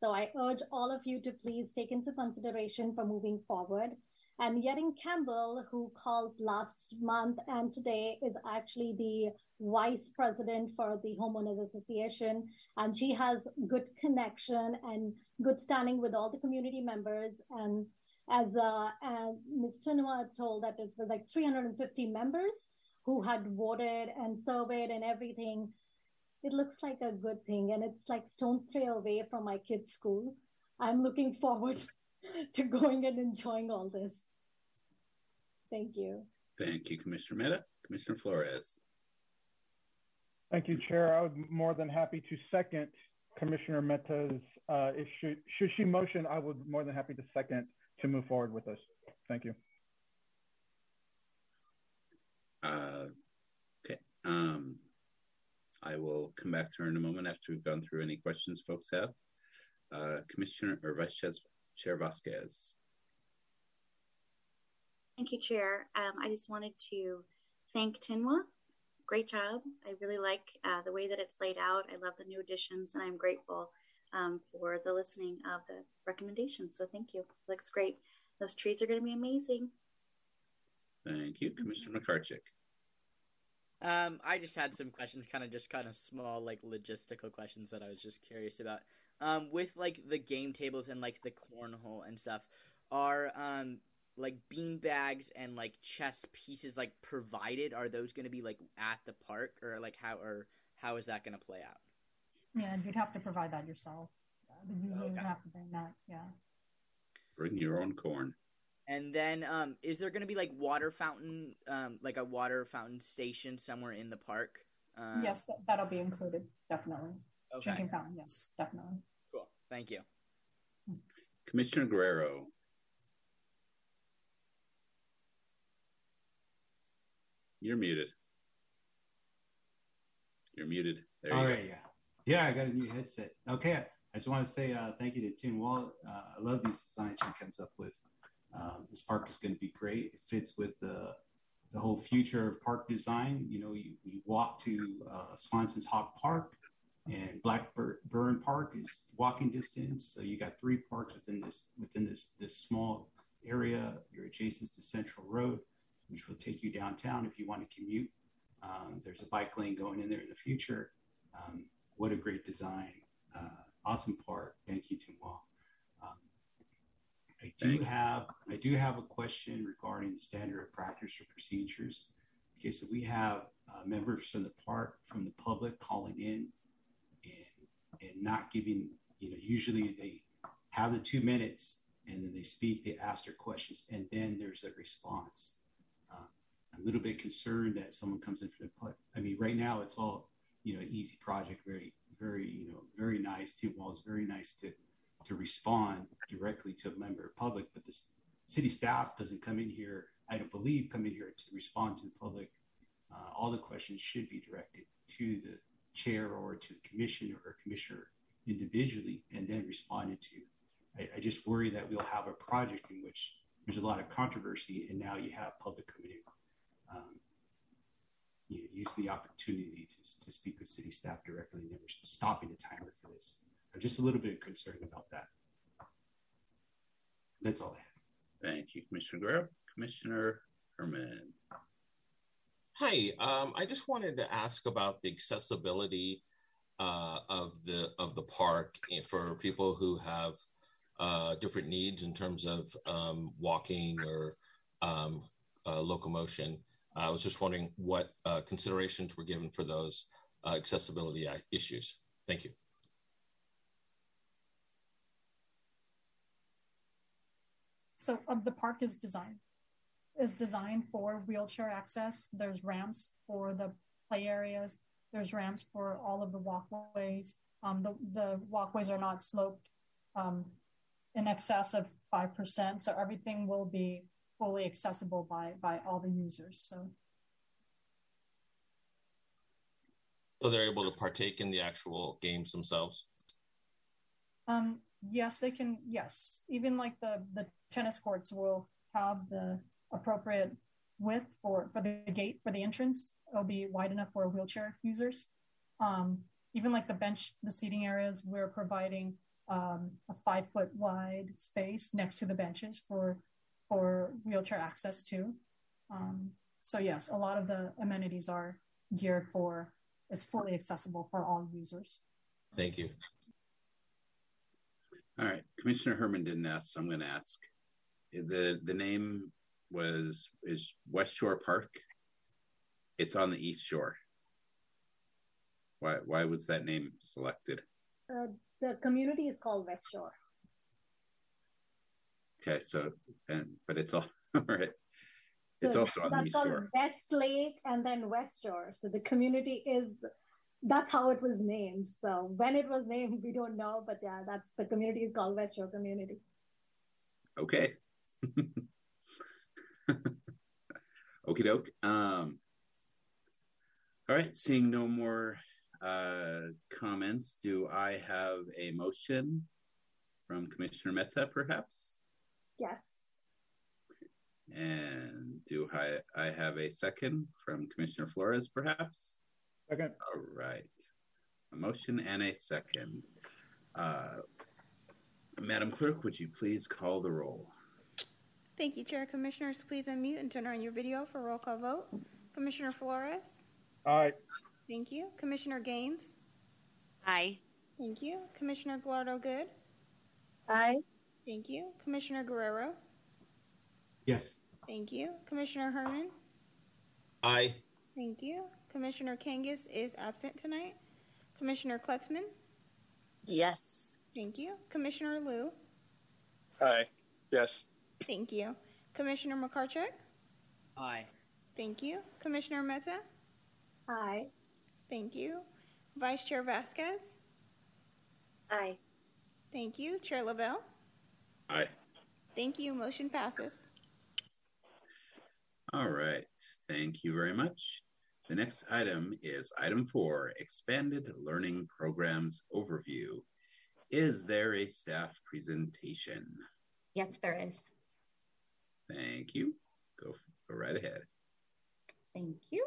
So I urge all of you to please take into consideration for moving forward. And Yerin Campbell, who called last month and today, is actually the vice president for the Homeowners Association. And she has good connection and good standing with all the community members. And as uh, and Ms. Tunua told that it was like 350 members who had voted and surveyed and everything it looks like a good thing and it's like stone's throw away from my kids' school. I'm looking forward <laughs> to going and enjoying all this. Thank you. Thank you, Commissioner Mehta. Commissioner Flores. Thank you, Chair. I would more than happy to second Commissioner Mehta's. Uh, if should, should she motion, I would more than happy to second to move forward with this. Thank you. Uh, okay. Um, I will come back to her in a moment after we've gone through any questions folks have. Uh, Commissioner or Vice Chair, Chair Vasquez. Thank you, Chair. Um, I just wanted to thank Tinwa. Great job. I really like uh, the way that it's laid out. I love the new additions, and I'm grateful um, for the listening of the recommendations. So thank you. Looks great. Those trees are going to be amazing. Thank you, Commissioner McCarchick. Um, I just had some questions, kind of just kind of small, like logistical questions that I was just curious about. Um, with like the game tables and like the cornhole and stuff, are um like bean bags and like chess pieces like provided? Are those going to be like at the park, or like how or how is that going to play out? Yeah, you'd have to provide that yourself. The user okay. would have to bring that. Yeah. Bring your own corn. And then, um, is there going to be like water fountain, um, like a water fountain station somewhere in the park? Um, yes, that, that'll be included, definitely. Okay. Drinking fountain, yes, definitely. Cool. Thank you. Commissioner Guerrero. You're muted. You're muted. There All you right, go. yeah. Yeah, I got a new headset. Okay. I just want to say uh, thank you to Tim Wall. Uh, I love these designs she comes up with. Um, this park is going to be great. It fits with the the whole future of park design. You know, you, you walk to uh, Swainson's Hawk Park, and Blackburn Park is walking distance. So you got three parks within this within this this small area. You're adjacent to Central Road, which will take you downtown if you want to commute. Um, there's a bike lane going in there in the future. Um, what a great design! Uh, awesome park. Thank you, Tim Wall. I do have I do have a question regarding the standard of practice or procedures. Okay, so we have uh, members from the park from the public calling in and and not giving you know usually they have the two minutes and then they speak they ask their questions and then there's a response. Uh, I'm a little bit concerned that someone comes in from the public. I mean, right now it's all you know easy project, very very you know very nice. Tim Wall's very nice to to respond directly to a member of public, but the city staff doesn't come in here, I don't believe, come in here to respond to the public. Uh, all the questions should be directed to the chair or to the commission or commissioner individually and then responded to. I, I, just worry that we'll have a project in which there's a lot of controversy and now you have public coming in. Um, you know, using the opportunity to, to speak with city staff directly never stopping the timer for this. I'm just a little bit concerned about that. That's all I have. Thank you, Commissioner Guerrero. Commissioner Herman. Hi, um, I just wanted to ask about the accessibility uh, of the of the park for people who have uh, different needs in terms of um, walking or um, uh, locomotion. I was just wondering what uh, considerations were given for those uh, accessibility issues. Thank you. So um, the park is designed is designed for wheelchair access. There's ramps for the play areas. There's ramps for all of the walkways. Um, the, the walkways are not sloped um, in excess of 5%. So everything will be fully accessible by, by all the users. So. So they're able to partake in the actual games themselves? Um, yes, they can. Yes. Even like the, the tennis courts will have the appropriate width for, for the gate for the entrance. It'll be wide enough for wheelchair users. Um, even like the bench, the seating areas, we're providing um, a five foot wide space next to the benches for for wheelchair access too. Um, so yes, a lot of the amenities are geared for it's fully accessible for all users. Thank you. All right, Commissioner Herman didn't ask, so I'm going to ask. the The name was is West Shore Park. It's on the East Shore. Why why was that name selected? Uh, the community is called West Shore. Okay, so and but it's all, <laughs> right. It's so also on the East Shore. West Lake and then West Shore. So the community is that's how it was named. So when it was named, we don't know, but yeah, that's the community is called West Shore Community. Okay. <laughs> Okie doke. Um, all right, seeing no more uh, comments, do I have a motion from Commissioner Mehta, perhaps? Yes. And do I, I have a second from Commissioner Flores, perhaps? Second. All right. A motion and a second. Uh, Madam Clerk, would you please call the roll? Thank you, Chair. Commissioners, please unmute and turn on your video for roll call vote. Commissioner Flores? Aye. Thank you. Commissioner Gaines? Aye. Thank you. Commissioner Gallardo Good? Aye. Thank you. Commissioner Guerrero? Yes. Thank you. Commissioner Herman? Aye. Thank you. Commissioner Kangas is absent tonight. Commissioner Kletzman? Yes. Thank you. Commissioner Liu? Aye. Yes. Thank you. Commissioner McCarchick? Aye. Thank you. Commissioner Mehta? Aye. Thank you. Vice Chair Vasquez? Aye. Thank you. Chair Lavelle? Aye. Thank you. Motion passes. All right. Thank you very much. The next item is item four expanded learning programs overview. Is there a staff presentation? Yes, there is. Thank you. Go, go right ahead. Thank you.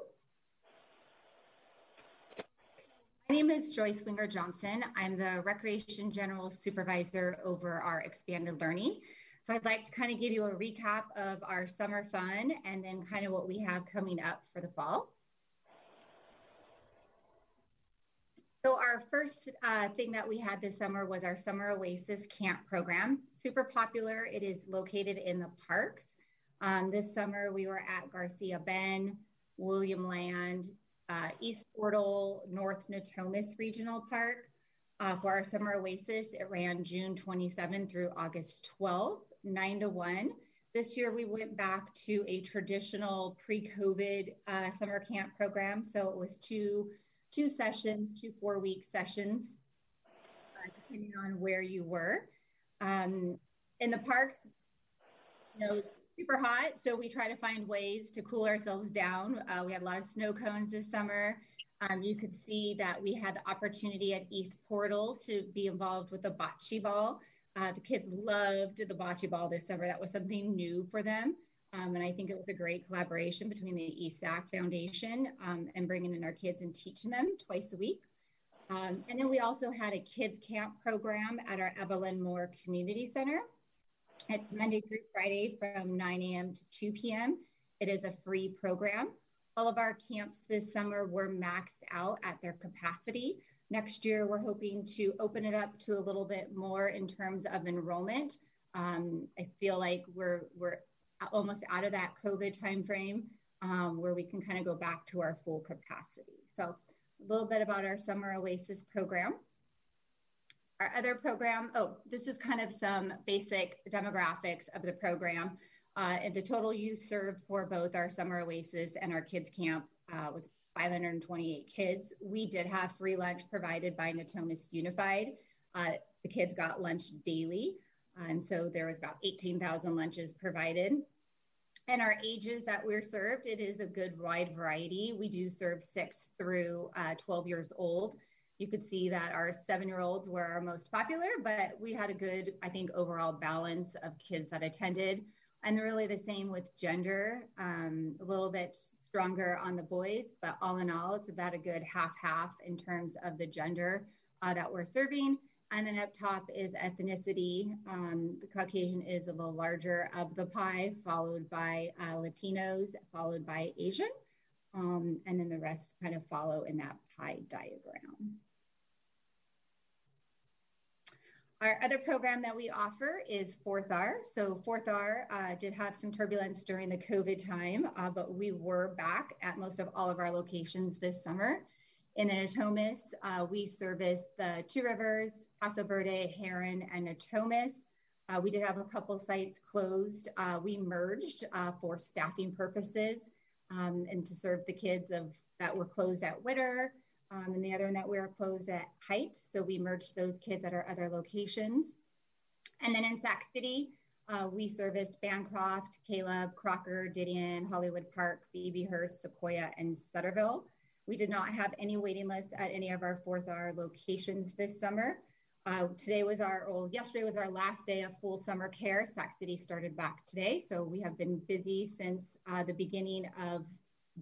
My name is Joyce Winger Johnson. I'm the Recreation General Supervisor over our expanded learning. So I'd like to kind of give you a recap of our summer fun and then kind of what we have coming up for the fall. So our first uh, thing that we had this summer was our Summer Oasis Camp program. Super popular. It is located in the parks. Um, this summer we were at Garcia Bend, William Land, uh, East Portal, North Natomas Regional Park. Uh, for our Summer Oasis, it ran June 27 through August 12th, 9 to 1. This year we went back to a traditional pre-COVID uh, summer camp program. So it was two two sessions, two four week sessions, uh, depending on where you were. Um, in the parks, you know, super hot, so we try to find ways to cool ourselves down. Uh, we had a lot of snow cones this summer. Um, you could see that we had the opportunity at East Portal to be involved with the bocce ball. Uh, the kids loved the bocce ball this summer. That was something new for them. Um, and I think it was a great collaboration between the ESAC Foundation um, and bringing in our kids and teaching them twice a week. Um, and then we also had a kids camp program at our Evelyn Moore Community Center. It's Monday through Friday from 9 a.m. to 2 p.m. It is a free program. all of our camps this summer were maxed out at their capacity. Next year, we're hoping to open it up to a little bit more in terms of enrollment. Um, I feel like we're we're almost out of that COVID timeframe um, where we can kind of go back to our full capacity. So a little bit about our Summer Oasis program. Our other program, oh, this is kind of some basic demographics of the program. Uh, the total youth served for both our Summer Oasis and our kids camp uh, was 528 kids. We did have free lunch provided by Natomas Unified. Uh, the kids got lunch daily. And so there was about 18,000 lunches provided. And our ages that we're served, it is a good wide variety. We do serve six through uh, 12 years old. You could see that our seven year olds were our most popular, but we had a good, I think, overall balance of kids that attended. And really the same with gender, um, a little bit stronger on the boys, but all in all, it's about a good half half in terms of the gender uh, that we're serving. And then up top is ethnicity. Um, the Caucasian is a little larger of the pie, followed by uh, Latinos, followed by Asian. Um, and then the rest kind of follow in that pie diagram. Our other program that we offer is Fourth R. So Fourth R uh, did have some turbulence during the COVID time, uh, but we were back at most of all of our locations this summer. In the Natomas, uh, we service the Two Rivers, Paso Verde, Heron, and Natomas. Uh, we did have a couple sites closed. Uh, we merged uh, for staffing purposes um, and to serve the kids of that were closed at Witter um, and the other one that we were closed at Height. So we merged those kids at our other locations. And then in Sac City, uh, we serviced Bancroft, Caleb, Crocker, Didion, Hollywood Park, Phoebe Hearst, Sequoia, and Sutterville. We did not have any waiting lists at any of our Fourth R locations this summer. Uh, today was our, well, yesterday was our last day of full summer care. Sac City started back today. So we have been busy since uh, the beginning of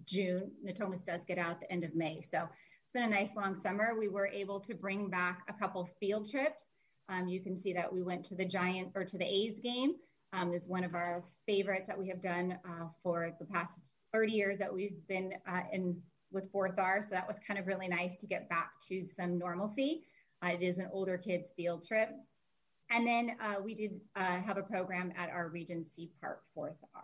June. Natomas does get out the end of May. So it's been a nice long summer. We were able to bring back a couple field trips. Um, you can see that we went to the Giant or to the A's game. Um, is one of our favorites that we have done uh, for the past 30 years that we've been uh, in with Fourth R. So that was kind of really nice to get back to some normalcy. Uh, it is an older kids field trip. And then uh, we did uh, have a program at our Regency Park Fourth R.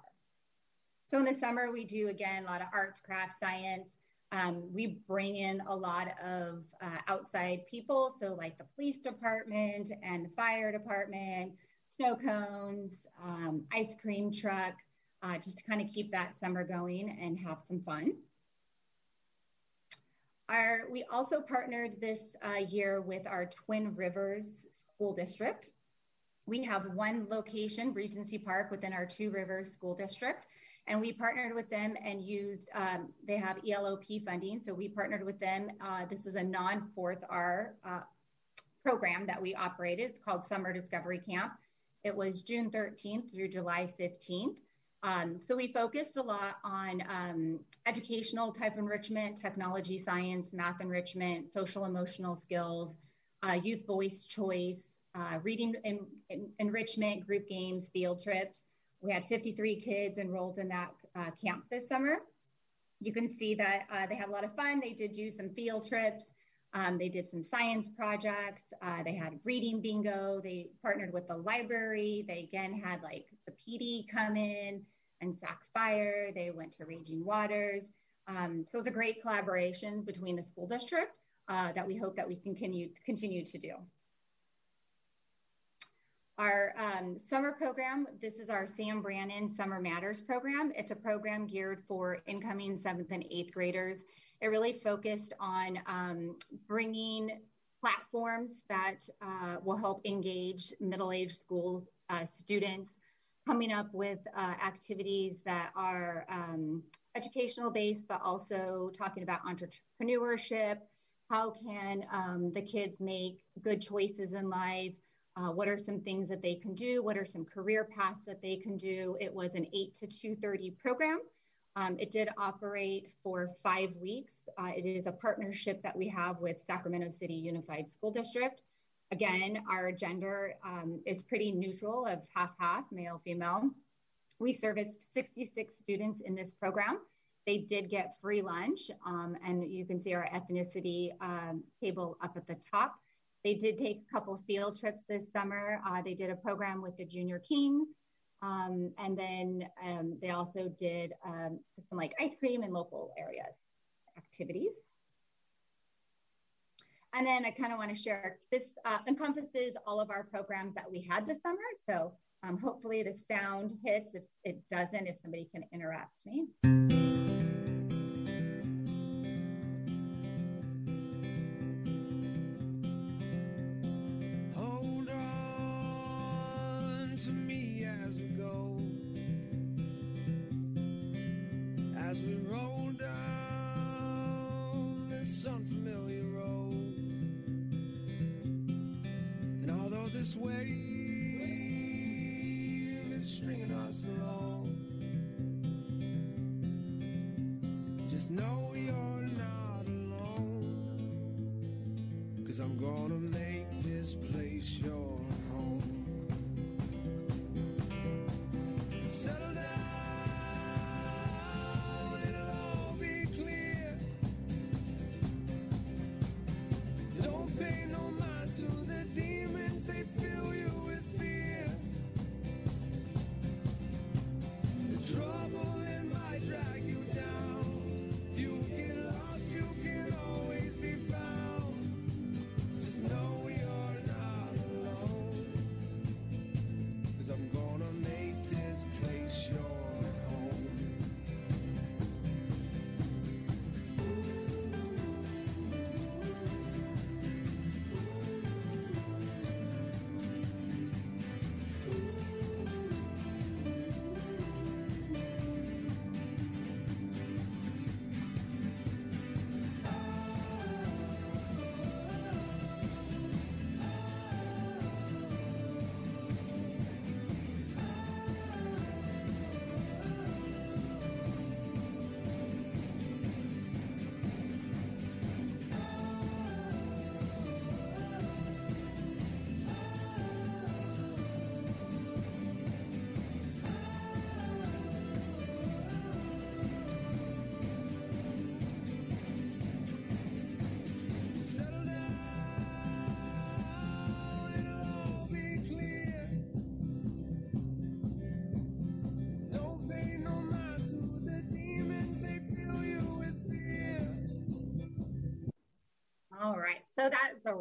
So in the summer, we do again a lot of arts, crafts, science. Um, we bring in a lot of uh, outside people, so like the police department and the fire department, snow cones, um, ice cream truck, uh, just to kind of keep that summer going and have some fun. Our, we also partnered this uh, year with our Twin Rivers School District. We have one location, Regency Park, within our Twin Rivers School District and we partnered with them and used um, they have elop funding so we partnered with them. Uh, this is a non-fourth r uh, program that we operated. It's called summer discovery camp. It was june 13th through july 15th um, so we focused a lot on um, educational type enrichment technology science math enrichment social emotional skills uh, youth voice choice uh, reading en- en- enrichment group games field trips we had 53 kids enrolled in that uh, camp this summer. You can see that uh, they had a lot of fun. They did do some field trips. Um, they did some science projects. Uh, they had reading bingo. They partnered with the library. They again had like the PD come in and Sac Fire. They went to Raging Waters. Um, so it was a great collaboration between the school district uh, that we hope that we can continue, continue to do. Our um, summer program, this is our Sam Brannan Summer Matters program. It's a program geared for incoming seventh and eighth graders. It really focused on um, bringing platforms that uh, will help engage middle-aged school uh, students, coming up with uh, activities that are um, educational based, but also talking about entrepreneurship. How can um, the kids make good choices in life? Uh, what are some things that they can do? What are some career paths that they can do? It was an 8 to 2.30 program. Um, it did operate for five weeks. Uh, it is a partnership that we have with Sacramento City Unified School District. Again, our gender um, is pretty neutral of half-half, male, female. We serviced 66 students in this program. they did get free lunch. Um, and you can see our ethnicity table up at the top. They did take a couple field trips this summer. Uh, they did a program with the Junior Kings. Um, and then um, they also did um, some like ice cream and local areas activities. And then I kind of want to share this uh, encompasses all of our programs that we had this summer. So um, hopefully the sound hits. If it doesn't, if somebody can interrupt me.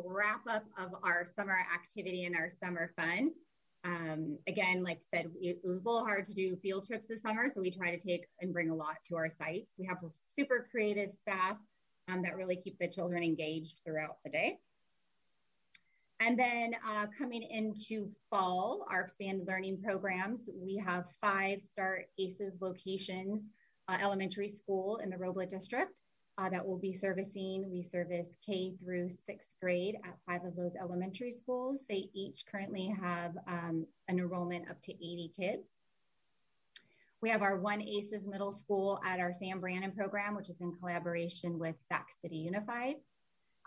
Wrap up of our summer activity and our summer fun. Um, again, like I said, it, was a little hard to do field trips this summer, so we try to take and bring a lot to our sites. We have super creative staff um, that really keep the children engaged throughout the day. And then uh, coming into fall, our expanded learning programs, we have five star ASES locations, uh, elementary school in the Robla district uh, that will be servicing. We service K through sixth grade at five of those elementary schools. They each currently have um, an enrollment up to 80 kids. We have our One ASES Middle School at our Sam Brannan program, which is in collaboration with Sac City Unified.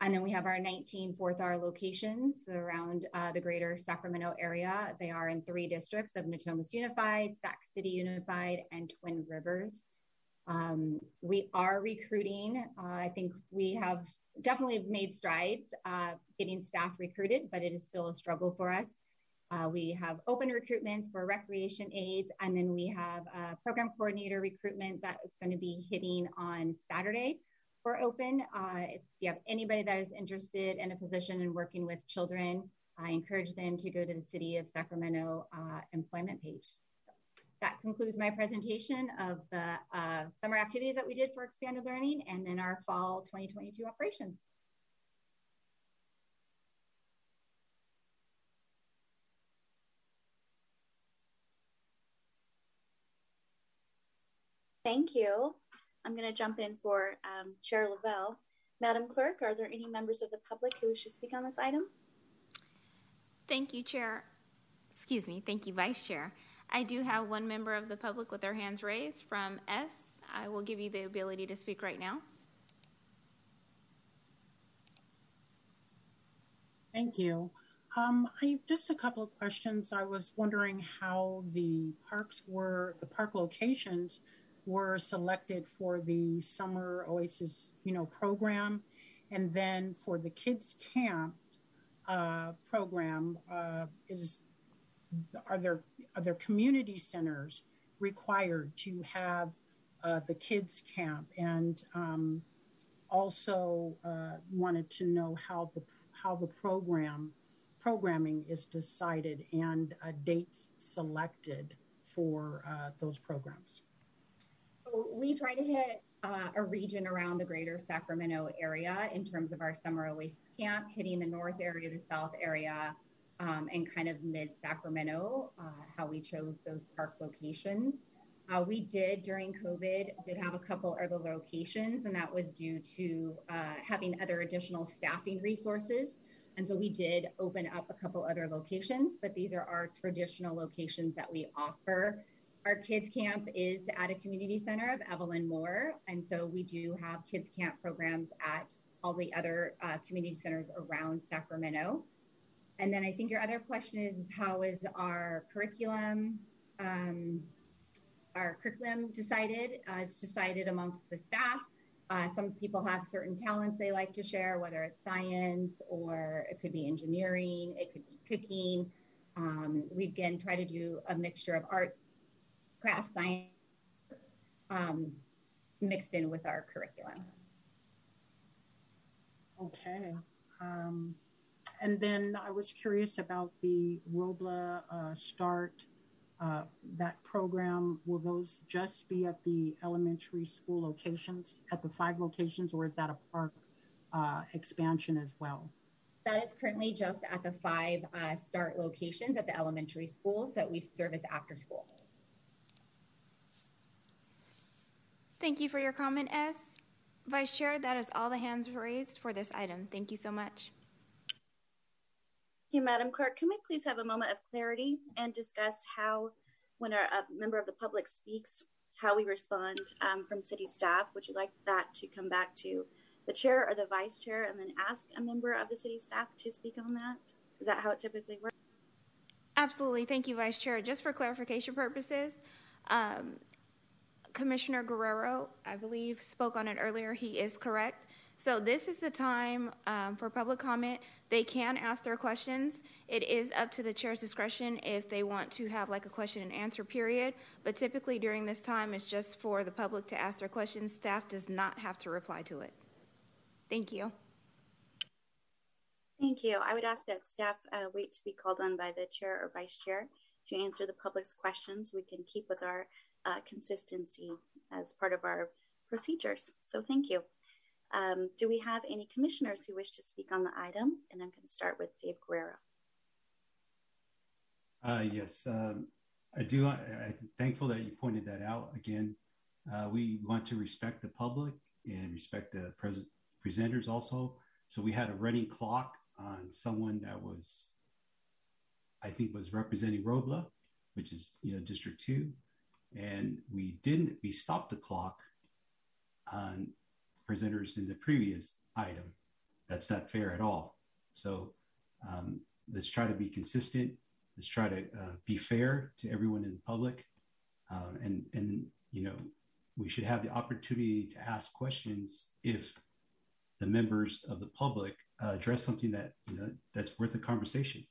And then we have our 19 fourth R locations around uh, the greater Sacramento area. They are in three districts of Natomas Unified, Sac City Unified, and Twin Rivers um, we are recruiting. Uh, I think we have definitely made strides uh, getting staff recruited, but it is still a struggle for us. Uh, we have open recruitments for recreation aides, and then we have a program coordinator recruitment that is going to be hitting on Saturday for open. Uh, if you have anybody that is interested in a position in working with children, I encourage them to go to the City of Sacramento uh, employment page that concludes my presentation of the uh, summer activities that we did for expanded learning and then our fall 2022 operations. Thank you. I'm going to jump in for um, Chair Lavelle. Madam Clerk, are there any members of the public who wish to speak on this item? Thank you, Chair. Excuse me. Thank you, Vice Chair. I do have one member of the public with their hands raised from S. I will give you the ability to speak right now. Thank you. Um, I just a couple of questions. I was wondering how the parks were, the park locations were selected for the summer Oasis, you know, program, and then for the kids camp uh, program uh, is are there are there community centers required to have uh, the kids camp and um, also uh, wanted to know how the how the program programming is decided and uh, dates selected for uh, those programs. We try to hit uh, a region around the greater Sacramento area in terms of our summer oasis camp, hitting the north area, the south area, um, and kind of mid Sacramento, uh, how we chose those park locations. Uh, we did during COVID did have a couple other locations, and that was due to uh, having other additional staffing resources. And so we did open up a couple other locations, but these are our traditional locations that we offer. Our kids camp is at a community center of Evelyn Moore, and so we do have kids camp programs at all the other uh, community centers around Sacramento. And then I think your other question is, is how is our curriculum um, our curriculum decided. Uh, it's decided amongst the staff. Uh, some people have certain talents they like to share, whether it's science or it could be engineering, it could be cooking. Um, we again try to do a mixture of arts, craft, science, um, mixed in with our curriculum. Okay. Um, and then I was curious about the ROBLA uh, START uh, that program, will those just be at the elementary school locations, at the five locations, or is that a park uh, expansion as well? That is currently just at the five uh, start locations at the elementary schools that we service after school. Thank you for your comment, S. Vice Chair, that is all the hands raised for this item. Thank you so much. Madam Clerk. Can we please have a moment of clarity and discuss how, when a, a member of the public speaks, how we respond um, from city staff? Would you like that to come back to the chair or the vice chair and then ask a member of the city staff to speak on that? Is that how it typically works? Absolutely. Thank you, Vice Chair. Just for clarification purposes, um, Commissioner Guerrero, I believe, spoke on it earlier. He is correct. So this is the time um, for public comment. They can ask their questions. It is up to the chair's discretion if they want to have like a question and answer period. But typically during this time, it's just for the public to ask their questions. Staff does not have to reply to it. Thank you. Thank you. I would ask that staff uh, wait to be called on by the chair or vice chair to answer the public's questions. We can keep with our uh, consistency as part of our procedures. So thank you. Um, do we have any commissioners who wish to speak on the item? And I'm going to start with Dave Guerrero. Uh, yes, um, I do. I, am thankful that you pointed that out. Again, uh, we want to respect the public and respect the pres- presenters also. So we had a running clock on someone that was, I think, was representing Robla, which is you know District Two, and we didn't. We stopped the clock on presenters in the previous item. That's not fair at all. So um, let's try to be consistent. Let's try to uh, be fair to everyone in the public, uh, and and you know we should have the opportunity to ask questions if the members of the public uh, address something that you know that's worth a conversation.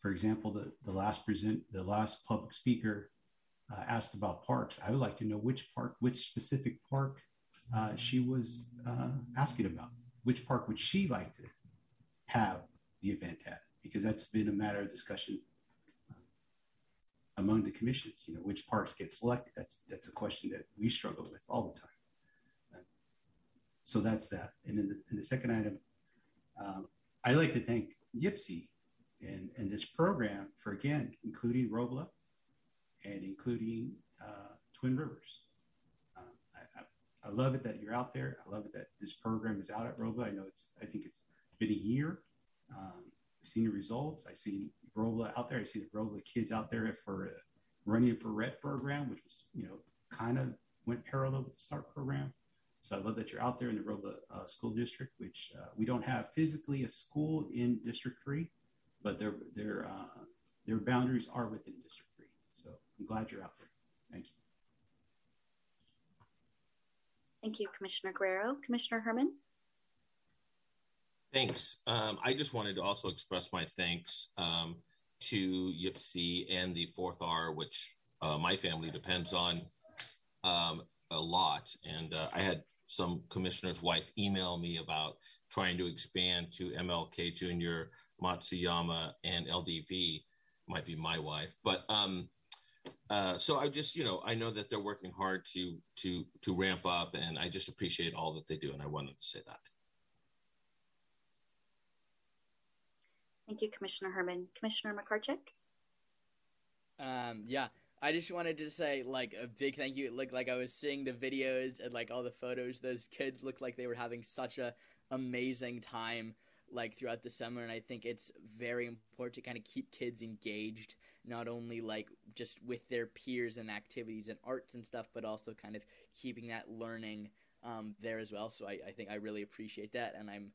For example, the the last present the last public speaker uh, asked about parks. I would like to know which park, which specific park uh, she was uh, asking about. Which park would she like to have the event at? Because that's been a matter of discussion uh, among the commissions. You know, which parks get selected? That's that's a question that we struggle with all the time. Uh, so that's that. And then the, the second item, um, I'd like to thank YPCE and, and this program for again including Robla and including uh, Twin Rivers. I love it that you're out there. I love it that this program is out at Robla. I know it's, I think it's been a year. Um, I've seen the results. I see Robla out there. I see the Robla kids out there for running for Red program, which was, you know, kind of went parallel with the START program. So I love that you're out there in the Robla uh, school district, which uh, we don't have physically a school in District 3, but their, their, uh, their boundaries are within District 3. So I'm glad you're out there. Thank you. Thank you, Commissioner Guerrero. Commissioner Herman? Thanks. Um, I just wanted to also express my thanks um, to YPCE and the Fourth R, which uh, my family depends on um, a lot. And uh, I had some commissioner's wife email me about trying to expand to MLK Junior, Matsuyama, and LDV. Might be my wife, but um, uh, so I just, you know, I know that they're working hard to to to ramp up, and I just appreciate all that they do, and I wanted to say that. Thank you, Commissioner Herman. Commissioner McCarchick? Um, yeah, I just wanted to say like a big thank you. Like like I was seeing the videos and like all the photos. Those kids looked like they were having such a amazing time like throughout the summer and I think it's very important to kind of keep kids engaged not only like just with their peers and activities and arts and stuff but also kind of keeping that learning um, there as well so I, I think I really appreciate that and I'm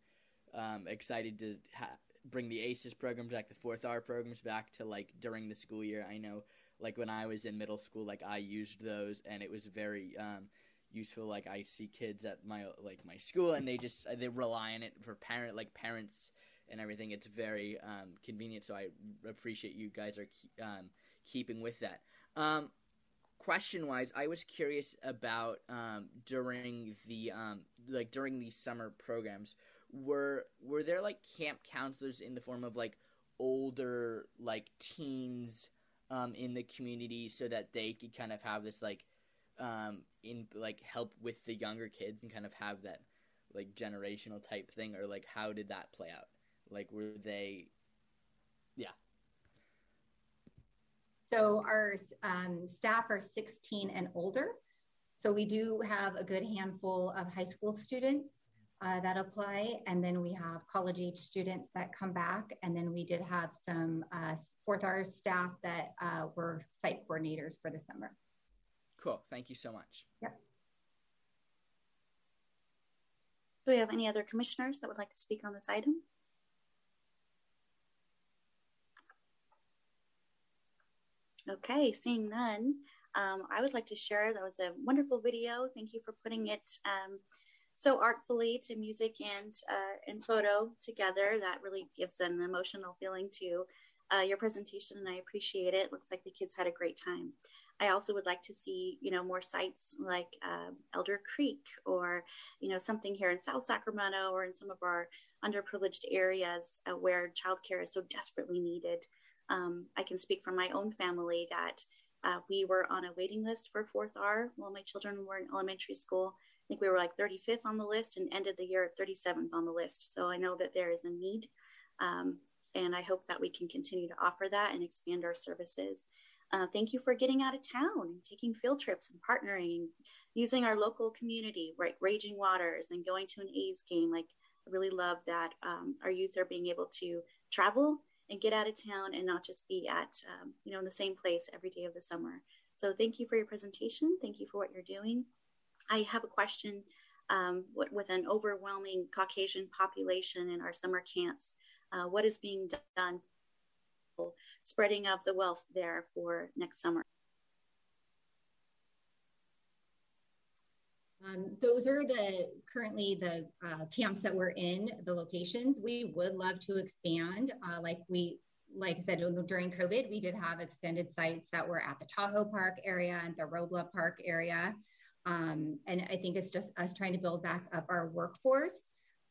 um, excited to ha- bring the ASES programs back, the fourth R programs back to like during the school year. I know like when I was in middle school, like I used those and it was very um, useful. Like I see kids at my like my school and they just they rely on it for parent like parents and everything. It's very um, convenient. So I appreciate you guys are um, keeping with that. Um, question wise, I was curious about um, during the um, like during these summer programs were were there like camp counselors in the form of like older like teens um, in the community so that they could kind of have this like um, in like help with the younger kids and kind of have that like generational type thing or like how did that play out like were they yeah so our um, staff are 16 and older so we do have a good handful of high school students uh, that apply. And then we have college age students that come back. And then we did have some uh, fourth R staff that uh, were site coordinators for the summer. Cool. Thank you so much. Yep. Do we have any other commissioners that would like to speak on this item? Okay, seeing none, um, I would like to share. That was a wonderful video. Thank you for putting it um, so artfully to music and uh, and photo together. That really gives an emotional feeling to uh, your presentation, and I appreciate it. Looks like the kids had a great time. I also would like to see, you know, more sites like uh, Elder Creek or, you know, something here in South Sacramento or in some of our underprivileged areas uh, where childcare is so desperately needed. Um, I can speak from my own family that uh, we were on a waiting list for fourth R while my children were in elementary school I think we were like 35th on the list and ended the year at 37th on the list. So I know that there is a need. Um, and I hope that we can continue to offer that and expand our services. Uh, thank you for getting out of town and taking field trips and partnering, and using our local community, right? Raging Waters and going to an A's game. Like, I really love that um, our youth are being able to travel and get out of town and not just be at, um, you know, in the same place every day of the summer. So, thank you for your presentation. Thank you for what you're doing. I have a question um, with an overwhelming Caucasian population in our summer camps. Uh, what is being done spreading of the wealth there for next summer? Um, those are the currently the uh, camps that we're in, the locations. We would love to expand, uh, like we, like I said, during COVID, we did have extended sites that were at the Tahoe Park area and the Robla Park area. Um, and I think it's just us trying to build back up our workforce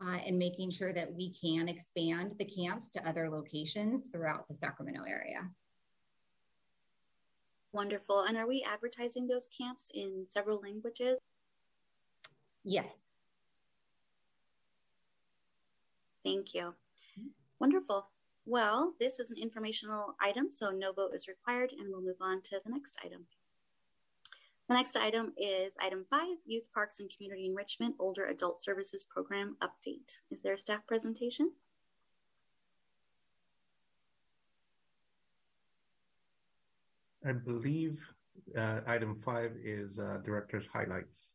uh, and making sure that we can expand the camps to other locations throughout the Sacramento area. Wonderful. And are we advertising those camps in several languages? Yes. Thank you. Wonderful. Well, this is an informational item, so no vote is required, and we'll move on to the next item. The next item is item five, Youth Parks and Community Enrichment Older Adult Services Program Update. Is there a staff presentation? I believe uh, item five is uh, director's highlights.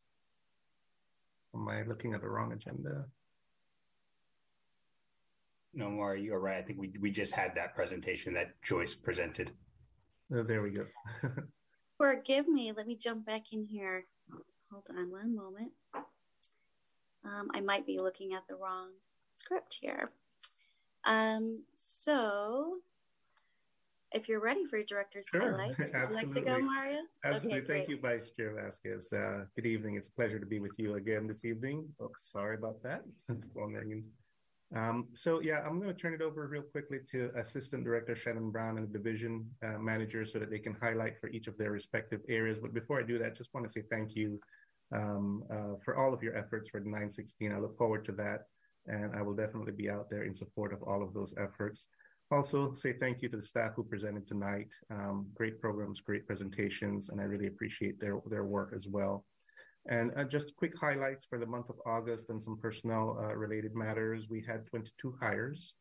Am I looking at the wrong agenda? No, more. you are right. I think we, we just had that presentation that Joyce presented. Uh, there we go. <laughs> Forgive me. Let me jump back in here. hold on one moment. Um, I might be looking at the wrong script here. Um, so, if you're ready for your director's sure. highlights, would you like to go, Mario? Absolutely. Okay, Thank you, Vice Chair Vasquez. Uh, good evening. It's a pleasure to be with you again this evening. Oh, sorry about that. <laughs> Um, so yeah, I'm going to turn it over real quickly to Assistant Director Shannon Brown and the division uh, manager so that they can highlight for each of their respective areas. But before I do that, just want to say thank you um, uh, for all of your efforts for the 916. I look forward to that, and I will definitely be out there in support of all of those efforts. Also, say thank you to the staff who presented tonight. Um, great programs, great presentations, and I really appreciate their their work as well. And uh, just quick highlights for the month of August and some personnel uh, related matters. We had 22 hires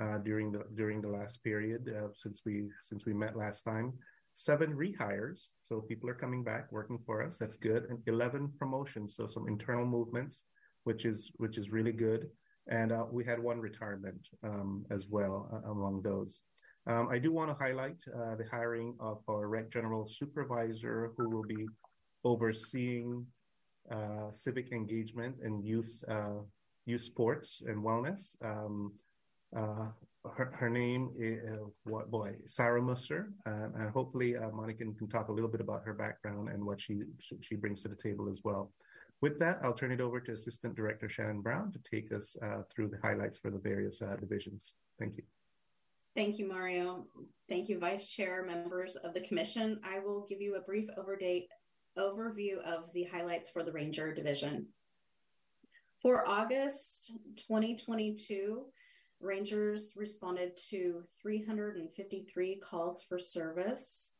uh, during the during the last period uh, since we since we met last time. Seven rehires, so people are coming back working for us. That's good. And 11 promotions, so some internal movements, which is which is really good. And uh, we had one retirement um, as well uh, among those. Um, I do want to highlight the hiring of our rec general supervisor, who will be overseeing uh, civic engagement and youth uh, youth sports and wellness. Um, uh, her, her name is what boy Sarah Musser, and hopefully Monica can talk a little bit about her background and what she she brings to the table as well. With that, I'll turn it over to Assistant Director Shannon Brown to take us uh, through the highlights for the various uh, divisions. Thank you. Thank you, Mario. Thank you, Vice Chair, members of the Commission. I will give you a brief overdate, overview of the highlights for the Ranger Division. For August 2022, Rangers responded to 353 calls for service.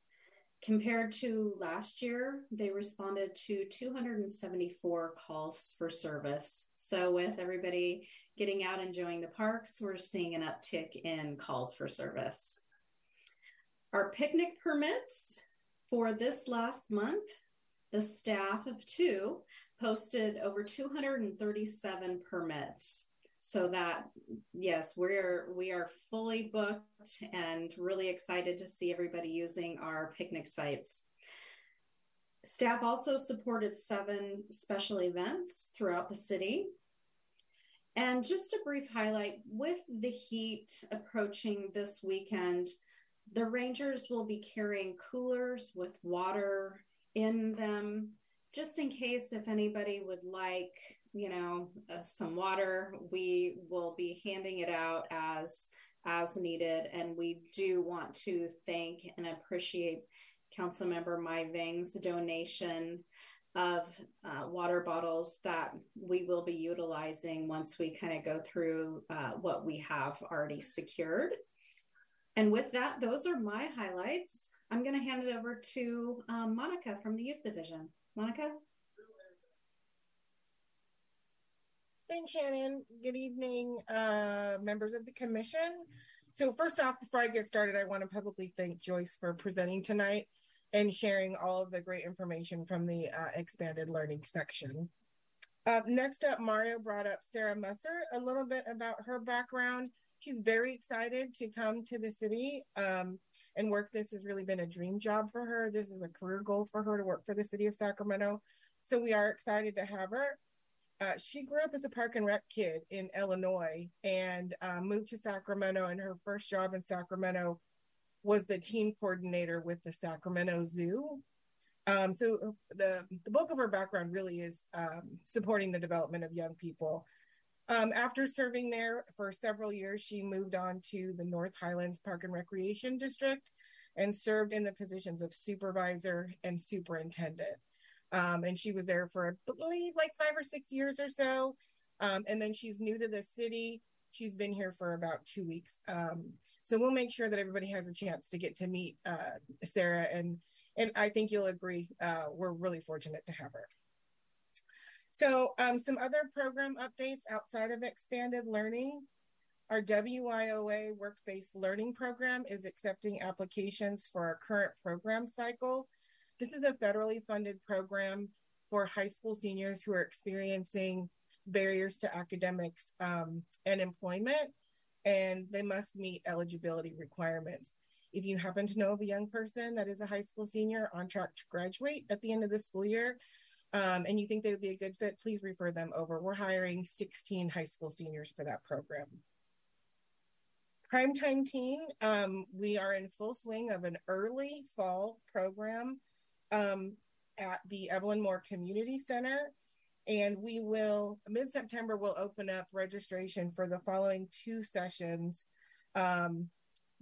Compared to last year, they responded to 274 calls for service. So, with everybody getting out and enjoying the parks, we're seeing an uptick in calls for service. Our picnic permits for this last month the staff of two posted over 237 permits. So that yes we're we are fully booked and really excited to see everybody using our picnic sites. Staff also supported seven special events throughout the city. And just a brief highlight with the heat approaching this weekend the rangers will be carrying coolers with water in them just in case if anybody would like you know uh, some water we will be handing it out as as needed. And we do want to thank and appreciate councilmember Mai Vang's donation of uh, water bottles that we will be utilizing once we kind of go through uh, what we have already secured. And with that those are my highlights I'm going to hand it over to um, Monica from the Youth Division. Monica? Thanks, Shannon. Good evening, uh, members of the commission. So, first off, before I get started, I want to publicly thank Joyce for presenting tonight and sharing all of the great information from the uh, expanded learning section. Uh, next up, Mario brought up Sarah Musser, a little bit about her background. She's very excited to come to the city. Um, and work this has really been a dream job for her. This is a career goal for her to work for the city of Sacramento. So we are excited to have her. Uh, she grew up as a park and rec kid in Illinois and uh, moved to Sacramento. And her first job in Sacramento was the team coordinator with the Sacramento Zoo. Um, so the the bulk of her background really is um, supporting the development of young people. Um, after serving there for several years, she moved on to the North Highlands Park and Recreation District and served in the positions of supervisor and superintendent. Um, and she was there for, I believe, like five or six years or so. Um, and then she's new to the city. She's been here for about two weeks. Um, so we'll make sure that everybody has a chance to get to meet uh, Sarah. And and I think you'll agree, uh, we're really fortunate to have her. So, um, some other program updates outside of expanded learning. Our WIOA work based learning program is accepting applications for our current program cycle. This is a federally funded program for high school seniors who are experiencing barriers to academics um, and employment, and they must meet eligibility requirements. If you happen to know of a young person that is a high school senior on track to graduate at the end of the school year, um, and you think they would be a good fit, please refer them over. We're hiring 16 high school seniors for that program. Primetime Teen, um, we are in full swing of an early fall program um, at the Evelyn Moore Community Center. And we will, mid September, we'll open up registration for the following two sessions um,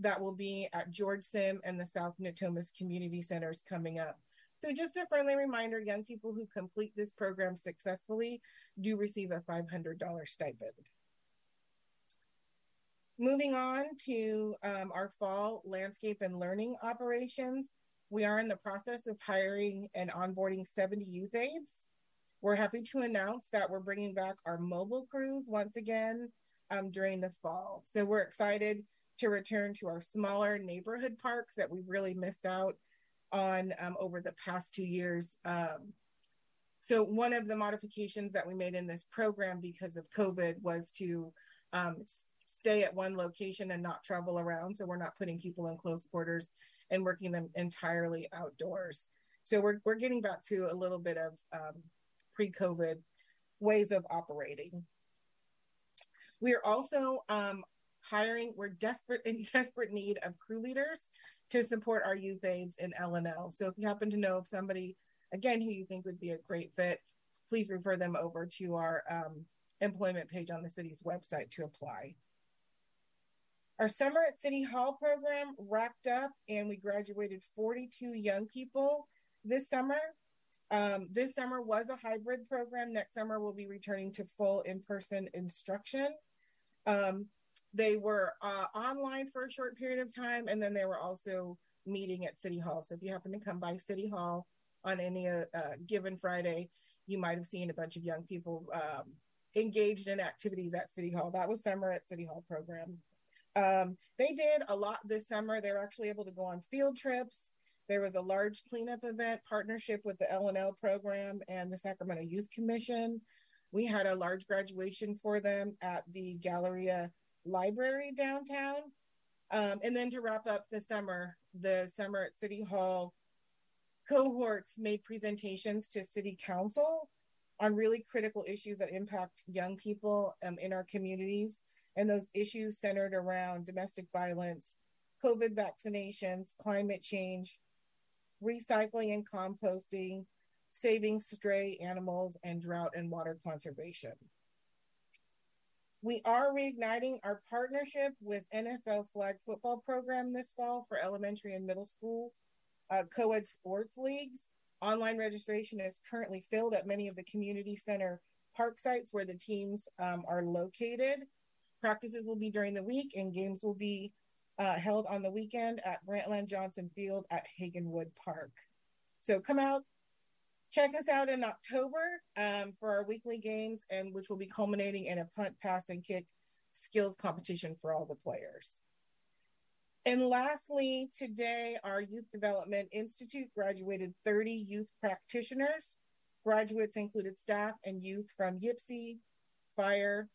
that will be at George Sim and the South Natomas Community Centers coming up. So, just a friendly reminder young people who complete this program successfully do receive a $500 stipend. Moving on to um, our fall landscape and learning operations, we are in the process of hiring and onboarding 70 youth aides. We're happy to announce that we're bringing back our mobile crews once again um, during the fall. So we're excited to return to our smaller neighborhood parks that we've really missed out on um, over the past two years. Um, so one of the modifications that we made in this program because of COVID was to um, stay at one location and not travel around. So we're not putting people in close quarters and working them entirely outdoors. So we're, we're getting back to a little bit of um, pre COVID ways of operating. We are also um, hiring, we're desperate in <laughs> desperate need of crew leaders to support our youth aides in LNL. So if you happen to know of somebody, again, who you think would be a great fit, please refer them over to our um, employment page on the city's website to apply. Our Summer at City Hall program wrapped up and we graduated 42 young people this summer. Um, this summer was a hybrid program. Next summer, we'll be returning to full in person instruction. Um, they were uh, online for a short period of time and then they were also meeting at City Hall. So if you happen to come by City Hall on any uh, uh given Friday, you might have seen a bunch of young people um, engaged in activities at City Hall. That was Summer at City Hall program. Um, they did a lot this summer. They were actually able to go on field trips. There was a large cleanup event partnership with the LNL program and the Sacramento Youth Commission. We had a large graduation for them at the Galleria Library downtown. Um, and then to wrap up the summer, the summer at City Hall cohorts made presentations to City Council on really critical issues that impact young people um, in our communities and those issues centered around domestic violence, COVID vaccinations, climate change, recycling and composting, saving stray animals, and drought and water conservation. We are reigniting our partnership with NFL flag football program this fall for elementary and middle school uh, co ed sports leagues. Online registration is currently filled at many of the community center park sites where the teams um, are located. Practices will be during the week, and games will be uh, held on the weekend at Grantland Johnson Field at Hagginwood Park. So come out, check us out in October um, for our weekly games, and which will be culminating in a punt, pass, and kick skills competition for all the players. And lastly, today, our Youth Development Institute graduated 30 youth practitioners. Graduates included staff and youth from YPCE, FIRE,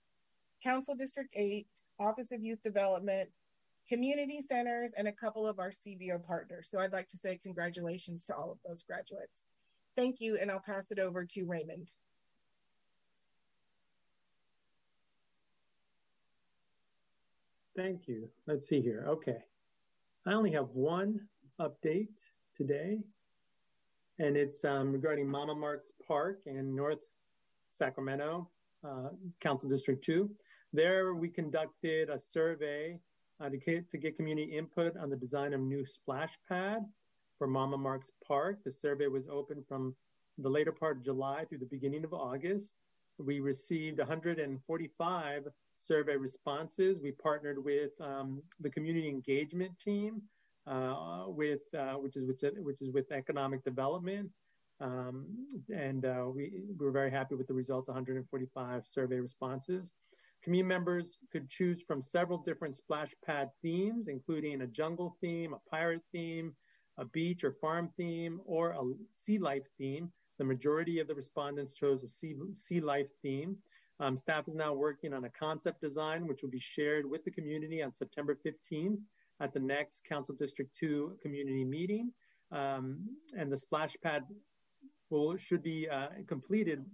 Council District 8, Office of Youth Development, community centers, and a couple of our CBO partners. So I'd like to say congratulations to all of those graduates. Thank you, and I'll pass it over to Raymond. Thank you. Let's see here. Okay. I only have one update today, and it's um, regarding Mama Marks Park in North Sacramento, uh, Council District 2. There, we conducted a survey uh, to, get, to get community input on the design of new splash pad for Mama Marks Park. The survey was open from the later part of July through the beginning of August. We received 145 survey responses. We partnered with um, the community engagement team, uh, with uh, which is which, which is with economic development, um, and uh, we, we were very happy with the results. 145 survey responses. Community members could choose from several different splash pad themes, including a jungle theme, a pirate theme, a beach or farm theme, or a sea life theme. The majority of the respondents chose a sea, sea life theme. Um, staff is now working on a concept design, which will be shared with the community on September 15th at the next Council District 2 community meeting. Um, and the splash pad will should be uh, completed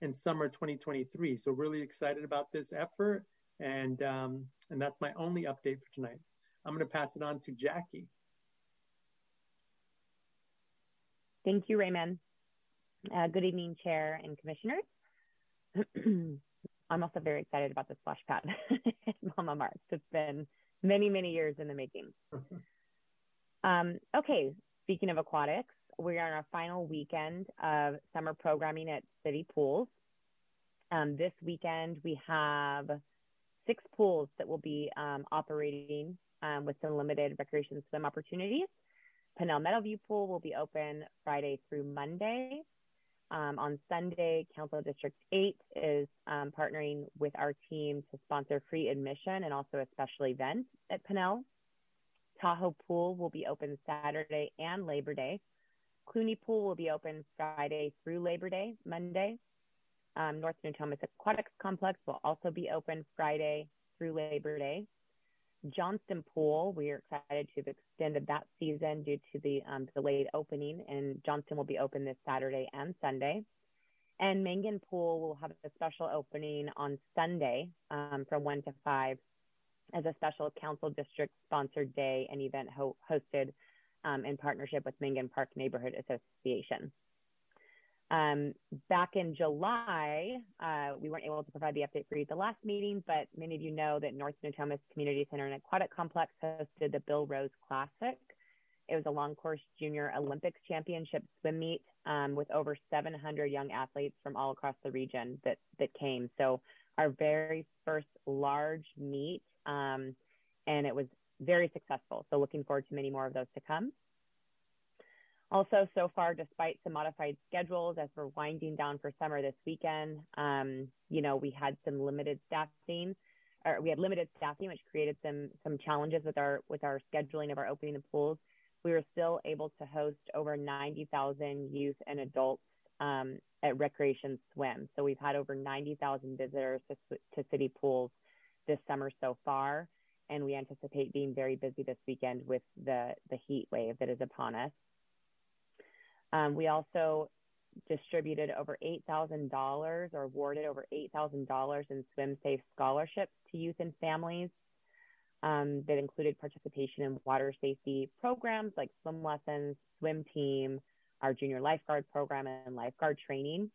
in summer 2023. So really excited about this effort, and um, and that's my only update for tonight. I'm going to pass it on to Jackie. Thank you, Raymond. Uh, good evening, Chair and Commissioners. <clears throat> I'm also very excited about the splash pad <laughs> at Mama Marks. It's been many, many years in the making. <laughs> Um, okay, speaking of aquatics, we are on our final weekend of summer programming at City Pools. Um, this weekend, we have six pools that will be um, operating um, with some limited recreation swim opportunities. Pannell Meadowview Pool will be open Friday through Monday. Um, on Sunday, Council District 8 is um, partnering with our team to sponsor free admission and also a special event at Pannell. Tahoe Pool will be open Saturday and Labor Day. Clunie Pool will be open Friday through Labor Day, Monday. Um, North Natomas Aquatics Complex will also be open Friday through Labor Day. Johnston Pool, we are excited to have extended that season due to the um, delayed opening, and Johnston will be open this Saturday and Sunday. And Mangan Pool will have a special opening on Sunday um, from 1 to 5 as a special council district sponsored day and event ho- hosted um, in partnership with Mangan Park Neighborhood Association. Um, back in July, uh, we weren't able to provide the update for you at the last meeting, but many of you know that North Natomas Community Center and Aquatic Complex hosted the Bill Rose Classic. It was a long course junior Olympics championship swim meet um, with over 700 young athletes from all across the region that, that came. So our very first large meet, um, and it was very successful. So looking forward to many more of those to come. Also, so far, despite some modified schedules as we're winding down for summer this weekend, um, you know, we had some limited staffing, or we had limited staffing, which created some some challenges with our with our scheduling of our opening the pools. We were still able to host over 90,000 youth and adults um, at Recreation Swim. So we've had over 90,000 visitors to, to city pools this summer so far, and we anticipate being very busy this weekend with the the heat wave that is upon us. Um, we also distributed over $8,000 or awarded over $8,000 in Swim Safe scholarships to youth and families um, that included participation in water safety programs like swim lessons, swim team, our junior lifeguard program, and lifeguard training.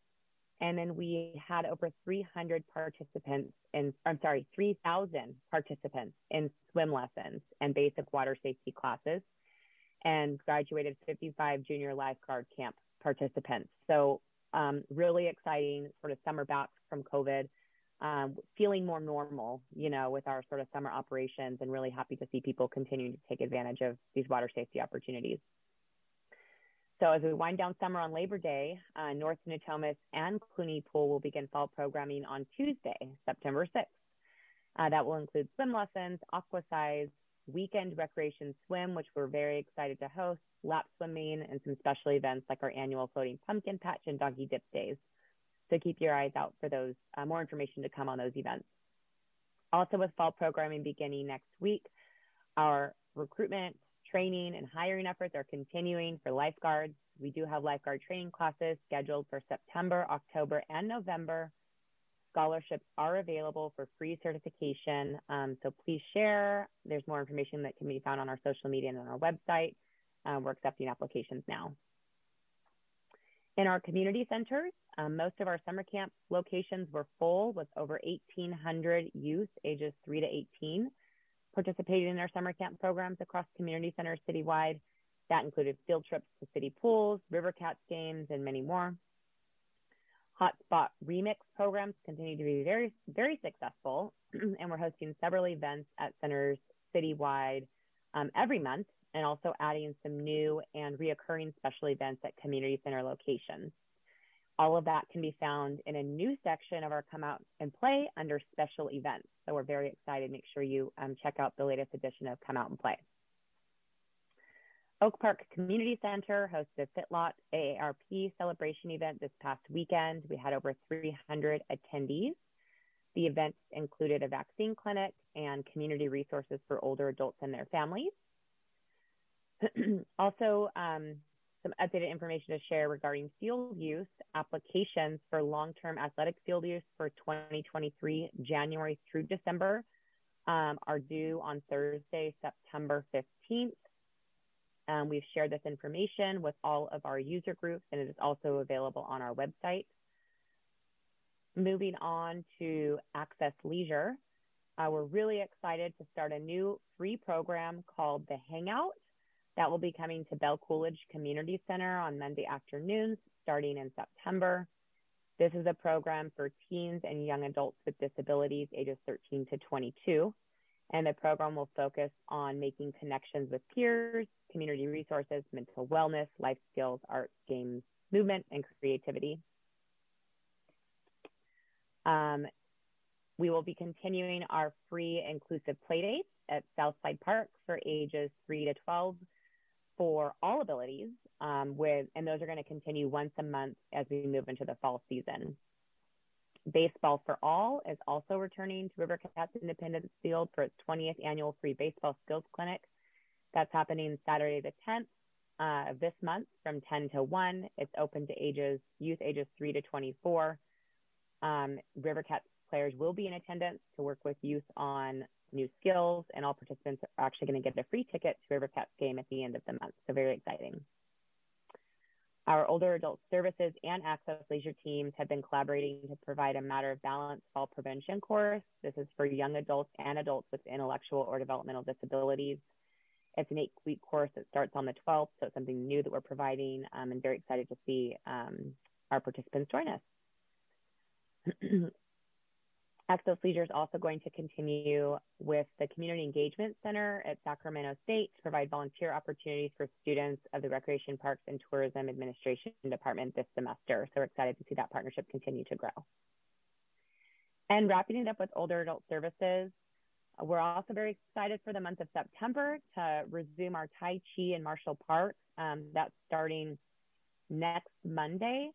And then we had over 300 participants in, I'm sorry, 3,000 participants in swim lessons and basic water safety classes and graduated 55 junior lifeguard camp participants. So um, really exciting sort of summer back from COVID, um, feeling more normal, you know, with our sort of summer operations and really happy to see people continuing to take advantage of these water safety opportunities. So as we wind down summer on Labor Day, uh, North Natomas and Clunie Pool will begin fall programming on Tuesday, September 6th. Uh, that will include swim lessons, aqua size, weekend recreation swim, which we're very excited to host, lap swimming, and some special events like our annual floating pumpkin patch and doggy dip days. So keep your eyes out for those, uh, more information to come on those events. Also, with fall programming beginning next week, our recruitment, training, and hiring efforts are continuing for lifeguards. We do have lifeguard training classes scheduled for September, October, and November scholarships are available for free certification. Um, so please share. There's more information that can be found on our social media and on our website. Uh, we're accepting applications now. In our community centers, um, most of our summer camp locations were full with over 1,800 youth ages 3 to 18 participating in our summer camp programs across community centers citywide. That included field trips to city pools, River Cats games, and many more. Hotspot Remix programs continue to be very, very successful, <clears throat> and we're hosting several events at centers citywide um, every month, and also adding some new and reoccurring special events at community center locations. All of that can be found in a new section of our Come Out and Play under Special Events. So we're very excited. Make sure you um, check out the latest edition of Come Out and Play. Oak Park Community Center hosted FitLot AARP celebration event this past weekend. We had over 300 attendees. The event included a vaccine clinic and community resources for older adults and their families. <clears throat> also, um, some updated information to share regarding field use. Applications for long-term athletic field use for 2023, January through December, um, are due on Thursday, September 15th. Um, we've shared this information with all of our user groups, and it is also available on our website. Moving on to Access Leisure, uh, we're really excited to start a new free program called The Hangout that will be coming to Belle Cooledge Community Center on Monday afternoons starting in September. This is a program for teens and young adults with disabilities ages 13 to 22. And the program will focus on making connections with peers, community resources, mental wellness, life skills, art, games, movement, and creativity. Um, we will be continuing our free inclusive playdates at Southside Park for ages 3 to 12 for all abilities, um, with, and those are going to continue once a month as we move into the fall season. Baseball for All is also returning to River Cats Independence Field for its 20th annual free baseball skills clinic. That's happening Saturday the 10th uh, of this month from 10 to 1. It's open to ages youth ages 3 to 24. Um, River Cats players will be in attendance to work with youth on new skills, and all participants are actually going to get a free ticket to River Cats game at the end of the month. So very exciting. Our older adult services and access leisure teams have been collaborating to provide a matter of balance fall prevention course. This is for young adults and adults with intellectual or developmental disabilities. It's an eight week course that starts on the 12th, so it's something new that we're providing um, and very excited to see um, our participants join us. <clears throat> Access Leisure is also going to continue with the Community Engagement Center at Sacramento State to provide volunteer opportunities for students of the Recreation Parks and Tourism Administration Department this semester. So we're excited to see that partnership continue to grow. And wrapping it up with older adult services, we're also very excited for the month of September to resume our Tai Chi in Marshall Park. Um, that's starting next Monday.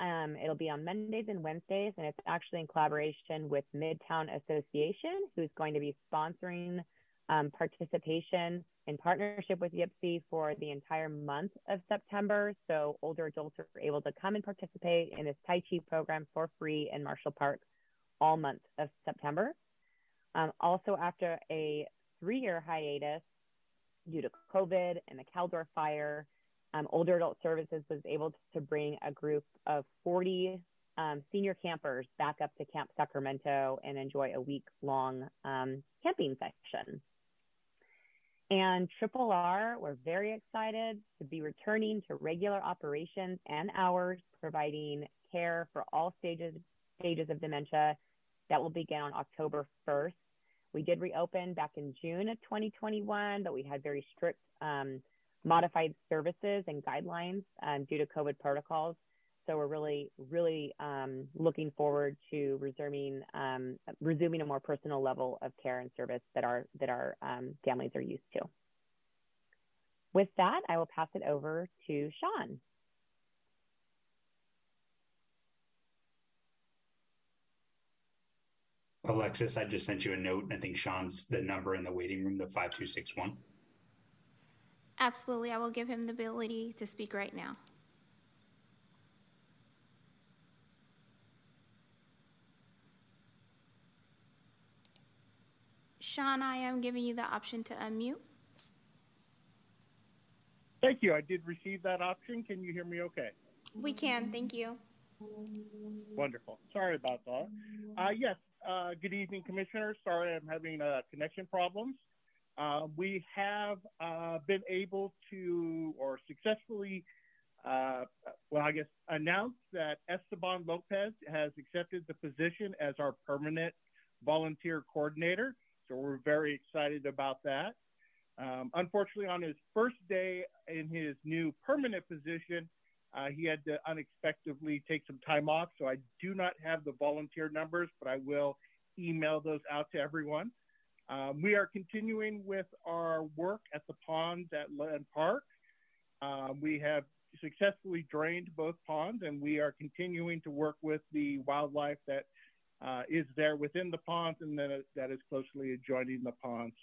Um, it'll be on Mondays and Wednesdays, and it's actually in collaboration with Midtown Association, who's going to be sponsoring um, participation in partnership with YPCE for the entire month of September. So older adults are able to come and participate in this Tai Chi program for free in Marshall Park all month of September. Um, also, after a three-year hiatus due to COVID and the Caldor fire, um, Older Adult Services was able to bring a group of 40 um, senior campers back up to Camp Sacramento and enjoy a week long um, camping session. And Triple R, we're very excited to be returning to regular operations and hours, providing care for all stages stages of dementia. That will begin on October 1st. We did reopen back in June of 2021, but we had very strict um, modified services and guidelines um, due to COVID protocols. So we're really, really um, looking forward to resuming um, resuming a more personal level of care and service that our that our um, families are used to. With that, I will pass it over to Sean. Alexis, I just sent you a note. I think Sean's the number in the waiting room, the 5261. Absolutely. I will give him the ability to speak right now. Sean, I am giving you the option to unmute. Thank you. I did receive that option. Can you hear me okay? We can. Thank you. Wonderful. Sorry about that. Uh, yes. Uh, good evening, Commissioner. Sorry I'm having uh, connection problems. Uh, we have uh, been able to, or successfully, uh, well, I guess, announced that Esteban Lopez has accepted the position as our permanent volunteer coordinator. So we're very excited about that. Um, unfortunately, on his first day in his new permanent position, uh, he had to unexpectedly take some time off. So I do not have the volunteer numbers, but I will email those out to everyone. Um, we are continuing with our work at the ponds at Land Park. Um, we have successfully drained both ponds, and we are continuing to work with the wildlife that uh, is there within the ponds and that, that is closely adjoining the ponds.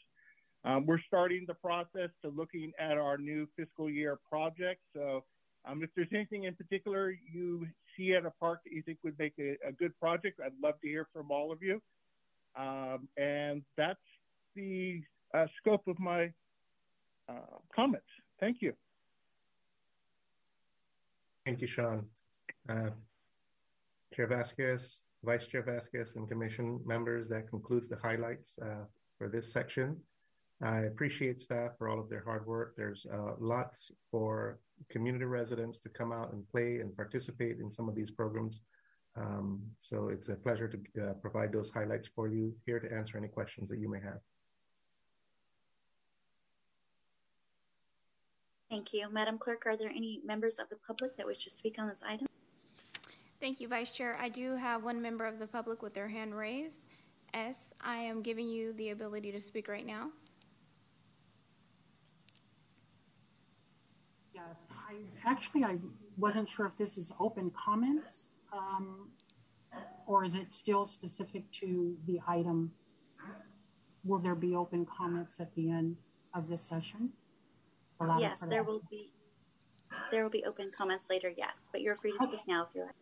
Um, we're starting the process to looking at our new fiscal year project. So um, if there's anything in particular you see at a park that you think would make a, a good project, I'd love to hear from all of you. Um, and that's the uh, scope of my uh, comments. Thank you. Thank you, Sean. Uh, Chair Vasquez, Vice Chair Vasquez, and Commission members, that concludes the highlights uh, for this section. I appreciate staff for all of their hard work. There's uh, lots for community residents to come out and play and participate in some of these programs. Um, so it's a pleasure to uh, provide those highlights for you. Here to answer any questions that you may have. Thank you. Madam Clerk, are there any members of the public that wish to speak on this item? Thank you, Vice Chair. I do have one member of the public with their hand raised. S, I am giving you the ability to speak right now. Yes, I actually I wasn't sure if this is open comments um, or is it still specific to the item? Will there be open comments at the end of this session? Yes, there will be. There will be open comments later. Yes, but you're free to speak now if you like.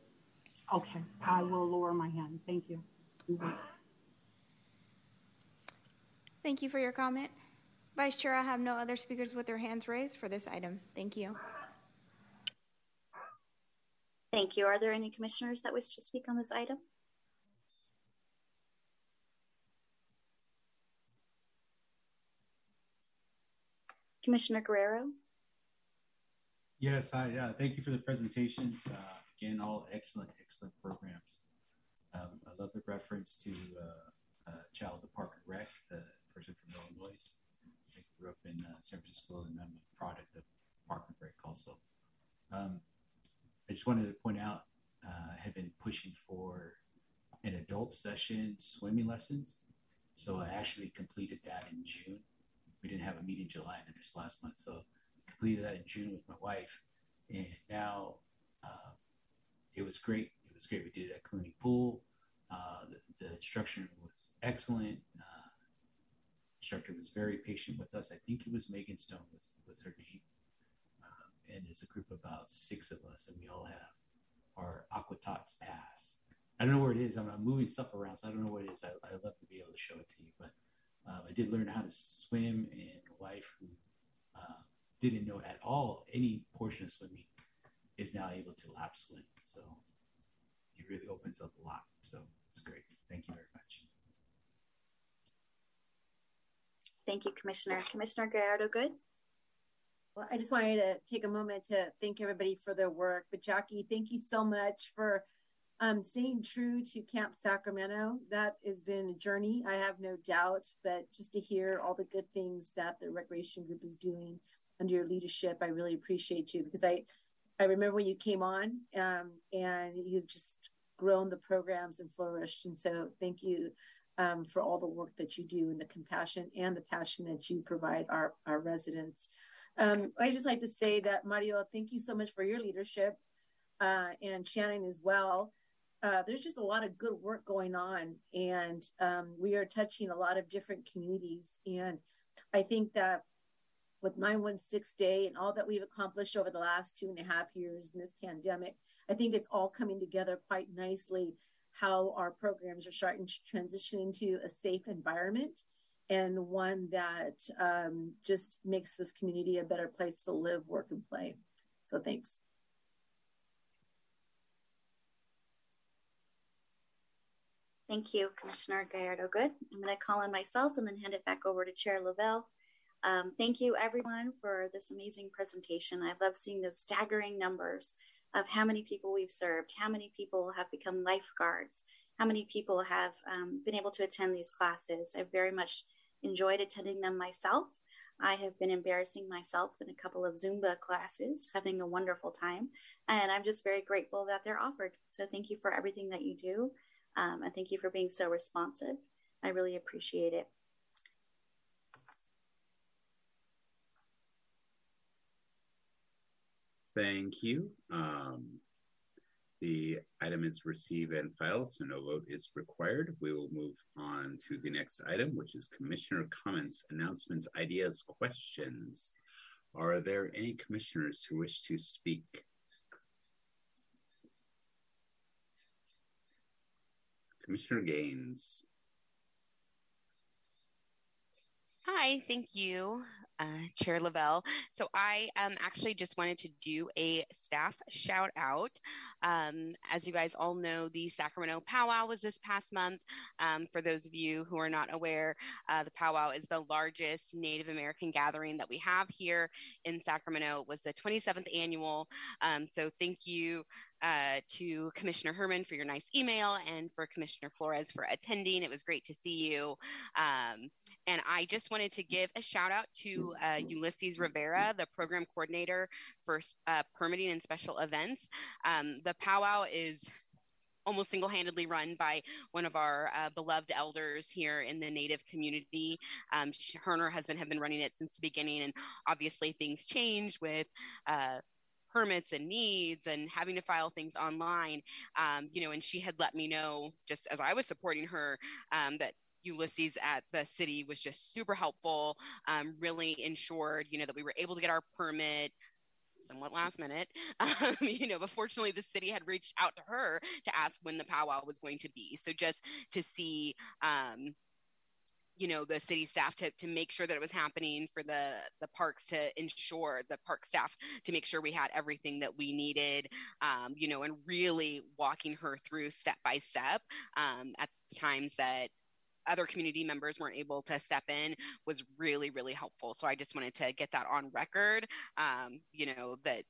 Okay, I will lower my hand. Thank you. Thank you for your comment. Vice Chair, I have no other speakers with their hands raised for this item. Thank you. Thank you. Are there any commissioners that wish to speak on this item? Commissioner Guerrero? Yes, I, yeah, thank you for the presentations. Uh, again, all excellent, excellent programs. Um, I love the reference to uh, uh, Child of Park and Rec, the person from Illinois. I grew up in uh, San Francisco and I'm a product of Park and Rec also. Um, I just wanted to point out, uh, I have been pushing for an adult session swimming lessons. So I actually completed that in June we didn't have a meeting in July and this last month. So completed that in June with my wife. And now uh, it was great. It was great. We did it at Clunie Pool. Uh, the, the, instruction was excellent. Uh, instructor was very patient with us. I think it was Megan Stone was, was her name. Um, and there's a group of about six of us, and we all have our Aquatox pass. I don't know where it is. I'm, I'm, moving stuff around, so I don't know what it is. I, I love to be able to show it to you, but um, I did learn how to swim, and a wife who uh, didn't know at all any portion of swimming is now able to lap swim. So it really opens up a lot. So it's great. Thank you very much. Thank you, Commissioner. Commissioner Gallardo, good? Well, I just wanted to take a moment to thank everybody for their work. But Jackie, thank you so much for um, staying true to Camp Sacramento, that has been a journey, I have no doubt. But just to hear all the good things that the recreation group is doing under your leadership, I really appreciate you because I, I remember when you came on um, and you've just grown the programs and flourished. And so thank you um, for all the work that you do and the compassion and the passion that you provide our, our residents. Um, I just like to say that Mario, thank you so much for your leadership uh, and Shannon as well uh, there's just a lot of good work going on, and um, we are touching a lot of different communities. And I think that with 916 Day and all that we've accomplished over the last two and a half years in this pandemic, I think it's all coming together quite nicely. How our programs are starting to transition into a safe environment and one that um, just makes this community a better place to live, work, and play. So thanks. Thank you, Commissioner Gallardo. Good. I'm going to call on myself and then hand it back over to Chair Lavelle. Um, thank you, everyone, for this amazing presentation. I love seeing those staggering numbers of how many people we've served, how many people have become lifeguards, how many people have um, been able to attend these classes. I've very much enjoyed attending them myself. I have been embarrassing myself in a couple of Zumba classes, having a wonderful time, and I'm just very grateful that they're offered. So, thank you for everything that you do. Um, and thank you for being so responsive. I really appreciate it. Thank you. Um, The item is receive and file, so no vote is required. We will move on to the next item, which is commissioner comments, announcements, ideas, questions. Are there any commissioners who wish to speak? Commissioner Gaines. Hi, thank you, uh, Chair Lavelle. So I um, actually just wanted to do a staff shout out. Um, as you guys all know, the Sacramento Powwow was this past month. Um, for those of you who are not aware, uh, the Powwow is the largest Native American gathering that we have here in Sacramento. It was the 27th annual. Um, so thank you uh, to Commissioner Herman for your nice email and for Commissioner Flores for attending. It was great to see you. And I just wanted to give a shout out to uh, Ulysses Rivera, the program coordinator for uh, permitting and special events. Um, the powwow is almost single handedly run by one of our uh, beloved elders here in the Native community. Um, she, her and her husband have been running it since the beginning, and obviously things change with uh, permits and needs and having to file things online um, you know and she had let me know just as i was supporting her um, that Ulysses at the city was just super helpful, um, really ensured, you know, that we were able to get our permit somewhat last minute. <laughs> Um, you know, but fortunately the city had reached out to her to ask when the powwow was going to be. So just to see, um, you know the city staff to, to make sure that it was happening for the the parks to ensure the park staff to make sure we had everything that we needed um, you know and really walking her through step by step um, at times that other community members weren't able to step in was really really helpful. So i just wanted to get that on record um, you know that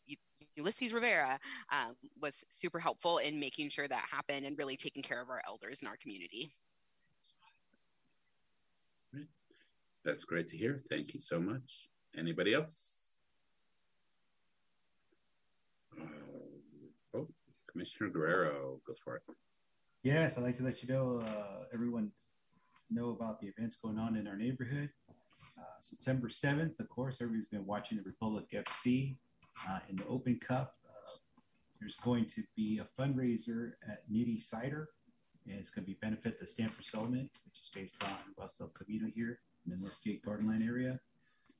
ulysses rivera um, was super helpful in making sure that happened and really taking care of our elders in our community. That's great to hear. Thank you so much. Anybody else? Uh, oh commissioner guerrero go for it. Yes, I'd like to let you know, uh, everyone know about the events going on in our neighborhood. Uh, September 7th, of course, everybody's been watching the Republic FC uh, in the Open Cup. Uh, there's going to be a fundraiser at Nitty Cider, and it's going to be benefit the Stanford Settlement, which is based on West El Camino here in the Northgate Gardenland area.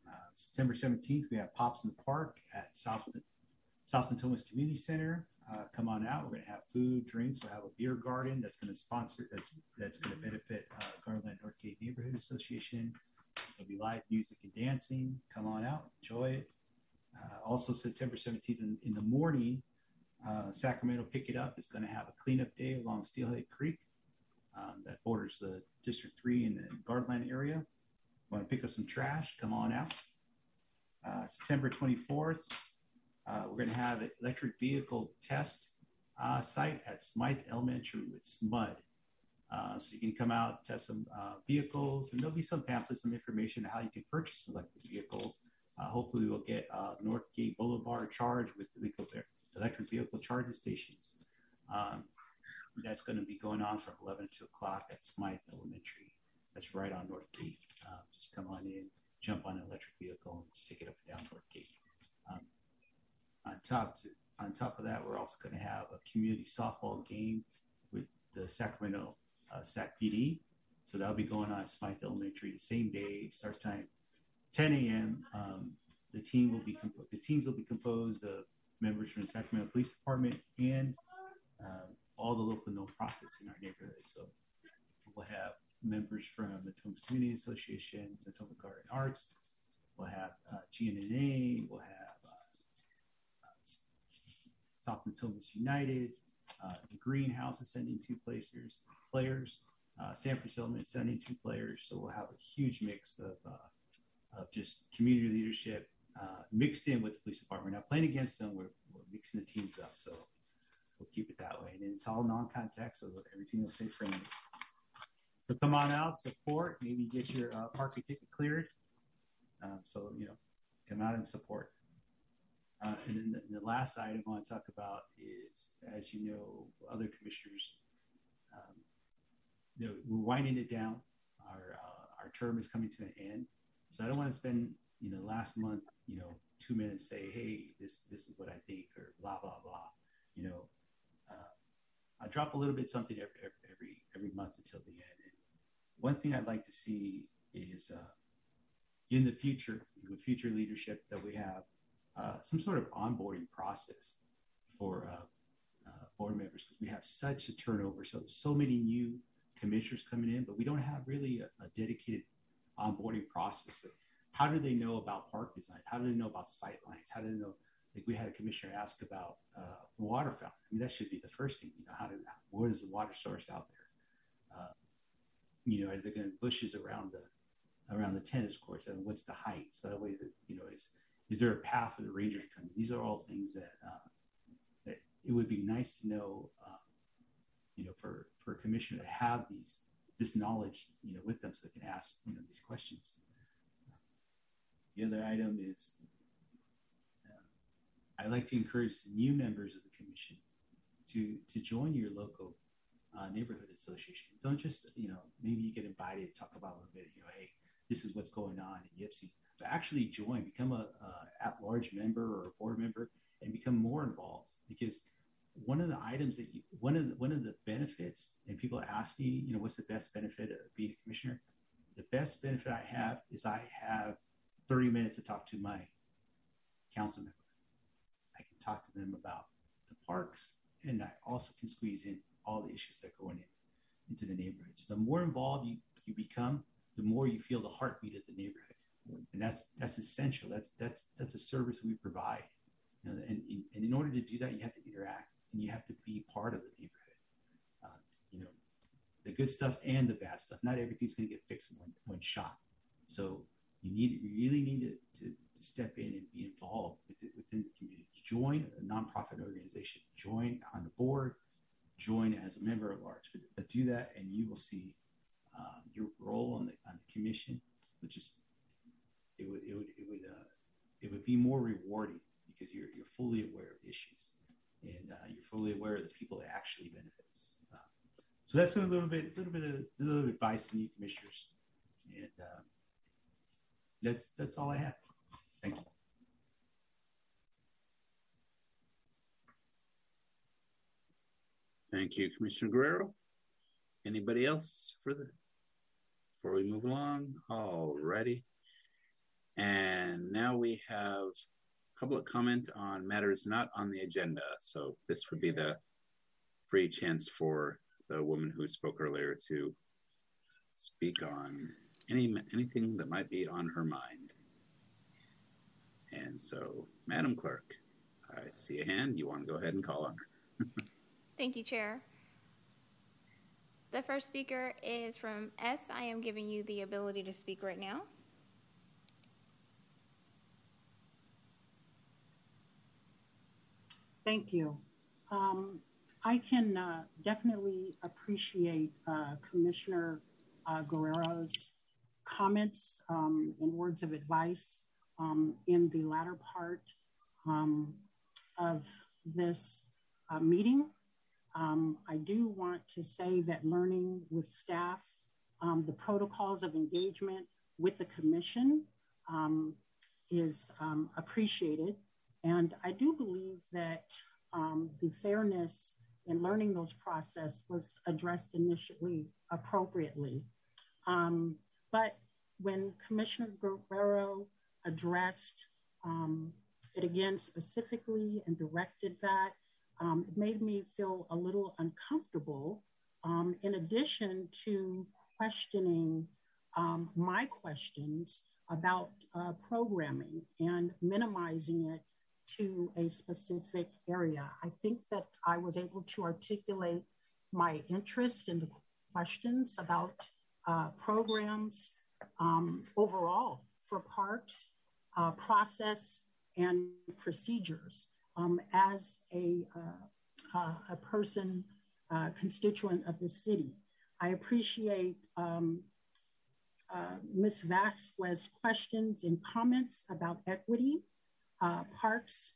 Uh, September 17th, we have Pops in the Park at South South Natomas Community Center uh, come on out. We're going to have food, drinks. We'll have a beer garden that's going to sponsor. That's that's going to benefit uh, Gardenland Northgate Neighborhood Association. There'll be live music and dancing. Come on out, enjoy it. Uh, also, September 17th in, in the morning, uh, Sacramento Pick It Up is going to have a cleanup day along Steelhead Creek um, that borders the District 3 and the Gardenland area. Want to pick up some trash? Come on out. Uh, September 24th, uh, we're going to have an electric vehicle test uh, site at Smythe Elementary with SMUD. Uh, so you can come out, test some uh, vehicles, and there'll be some pamphlets, some information on how you can purchase an electric vehicle. Uh, hopefully, we'll get uh, Northgate Boulevard charged with electric vehicle charging stations. Um, that's going to be going on from 11 to 2 o'clock at Smythe Elementary. That's right on Northgate. just come on in, jump on an electric vehicle, and just take it up and down Northgate. Um, on top to, on top of that, we're also going to have a community softball game with the Sacramento uh, SAC PD. So that'll be going on at Smythe Elementary the same day, start time 10 a.m. Um, the team will be comp- the teams will be composed of members from the Sacramento Police Department and um, all the local nonprofits in our neighborhood. So we'll have members from the Thomas Community Association, the Thomas Garden Arts. We'll have uh, GNNA. We'll have South Natomas United, uh, the Greenhouse is sending two players, players. Uh, Stanford Settlement sending two players. So we'll have a huge mix of, uh, of just community leadership uh, mixed in with the police department. We're not playing against them, we're, we're mixing the teams up. So we'll keep it that way. And it's all non contact, so everything will stay friendly. So come on out, support, maybe get your uh, parking ticket cleared. Um, so, you know, come out and support. Uh, and then the, the, last item I want to talk about is, as you know, other commissioners, um, you know, we're winding it down. Our uh, our term is coming to an end, so I don't want to spend you know last month you know two minutes say, hey, this this is what I think or blah blah blah. You know, uh, I drop a little bit something every, every, every month until the end. And one thing I'd like to see is uh, in the future, with future leadership that we have, uh, some sort of onboarding process for uh, uh, board members because we have such a turnover. So so many new commissioners coming in, but we don't have really a, a dedicated onboarding process. How do they know about park design? How do they know about sight lines? How do they know? Like we had a commissioner ask about uh, water fountain. I mean, that should be the first thing. You know, how do what is the water source out there? Uh, you know, are there going to bushes around the around the tennis courts and what's the height? So that way, that you know, is is there a path for the ranger to come? These are all things that uh, that it would be nice to know. Uh, you know, for for a commissioner to have these this knowledge, you know, with them, so they can ask you know these questions. The other item is uh, I'd like to encourage new members of the commission to to join your local uh, neighborhood association. Don't just you know maybe you get invited to talk about a little bit. You know, hey, this is what's going on in Yipsy. Actually join, become a, a at-large member or a board member, and become more involved. Because one of the items that you, one of the, one of the benefits, and people ask me, you know, what's the best benefit of being a commissioner? The best benefit I have is I have 30 minutes to talk to my council member. I can talk to them about the parks, and I also can squeeze in all the issues that go in into the neighborhood. So the more involved you, you become, the more you feel the heartbeat of the neighborhood. And that's that's essential. That's that's that's a service we provide. You know, and, and in order to do that, you have to interact and you have to be part of the neighborhood. Uh, you know, the good stuff and the bad stuff. Not everything's going to get fixed in one, one shot. So you need you really need to, to, to step in and be involved with it, within the community. Join a nonprofit organization. Join on the board. Join as a member of large. But, but do that, and you will see um, your role on the on the commission, which is it would it would it would uh, it would be more rewarding because you're you're fully aware of the issues and uh, you're fully aware of the people that actually benefits. Uh, so that's a little bit a little bit of a little advice to new commissioners, and uh, that's that's all I have. Thank you. Thank you, Commissioner Guerrero. Anybody else for the before we move along? All righty. And now we have public comment on matters not on the agenda. So this would be the free chance for the woman who spoke earlier to speak on any anything that might be on her mind. And so, Madam Clerk, I see a hand. You want to go ahead and call on her? <laughs> Thank you, Chair. The first speaker is from S. I am giving you the ability to speak right now. Thank you. Um, I can uh, definitely appreciate uh, Commissioner uh, Guerrero's comments um, and words of advice um, in the latter part um, of this uh, meeting. Um, I do want to say that learning with staff, um, the protocols of engagement with the commission is appreciated and I do believe that um, the fairness in learning those process was addressed initially appropriately. Um, but when Commissioner Guerrero addressed um, it again specifically and directed that, um, it made me feel a little uncomfortable. Um, in addition to questioning um, my questions about uh, programming and minimizing it to a specific area. I think that I was able to articulate my interest in the questions about uh, programs um, overall for parks, uh, process, and procedures. Um, as a, uh, uh a person, uh, constituent of the city, I appreciate um, uh, Ms. Vasquez's questions and comments about equity uh, parks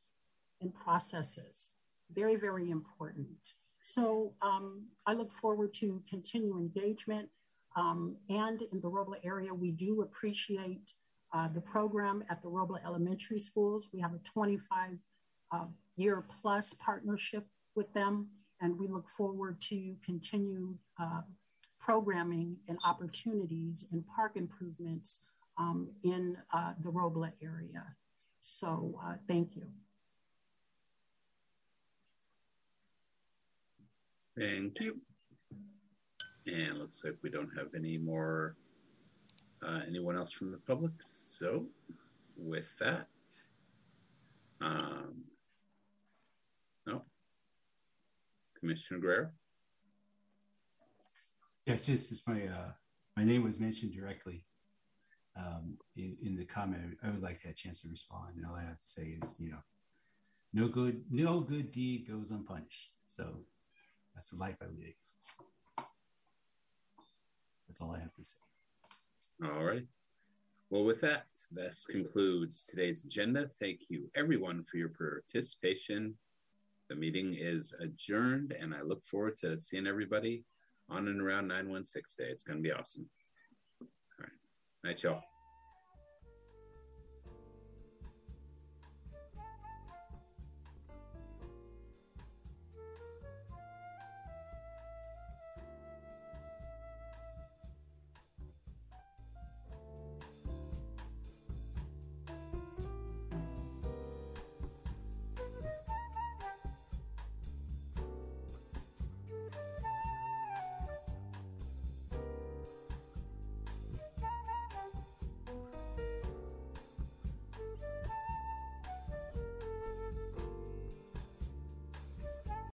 and processes. Very, very important. So um, I look forward to continue engagement. Um, and in the Robla area, we do appreciate uh, the program at the Robla Elementary Schools. We have a 25 uh, year plus partnership with them. and we look forward to continued uh, programming and opportunities and park improvements um, in uh, the Robla area. So uh, thank you. Thank you. And looks like we don't have any more, uh, anyone else from the public. So with that, um, no, Commissioner Guerrero. Yes, just as my uh, my name was mentioned directly um, in, in the comment, I would like a chance to respond. And all I have to say is, you know, no good, no good deed goes unpunished. So that's the life I lead. That's all I have to say. All right. Well, with that, this concludes today's agenda. Thank you, everyone, for your participation. The meeting is adjourned, and I look forward to seeing everybody on and around 916 Day. It's going to be awesome. All right. Night, y'all.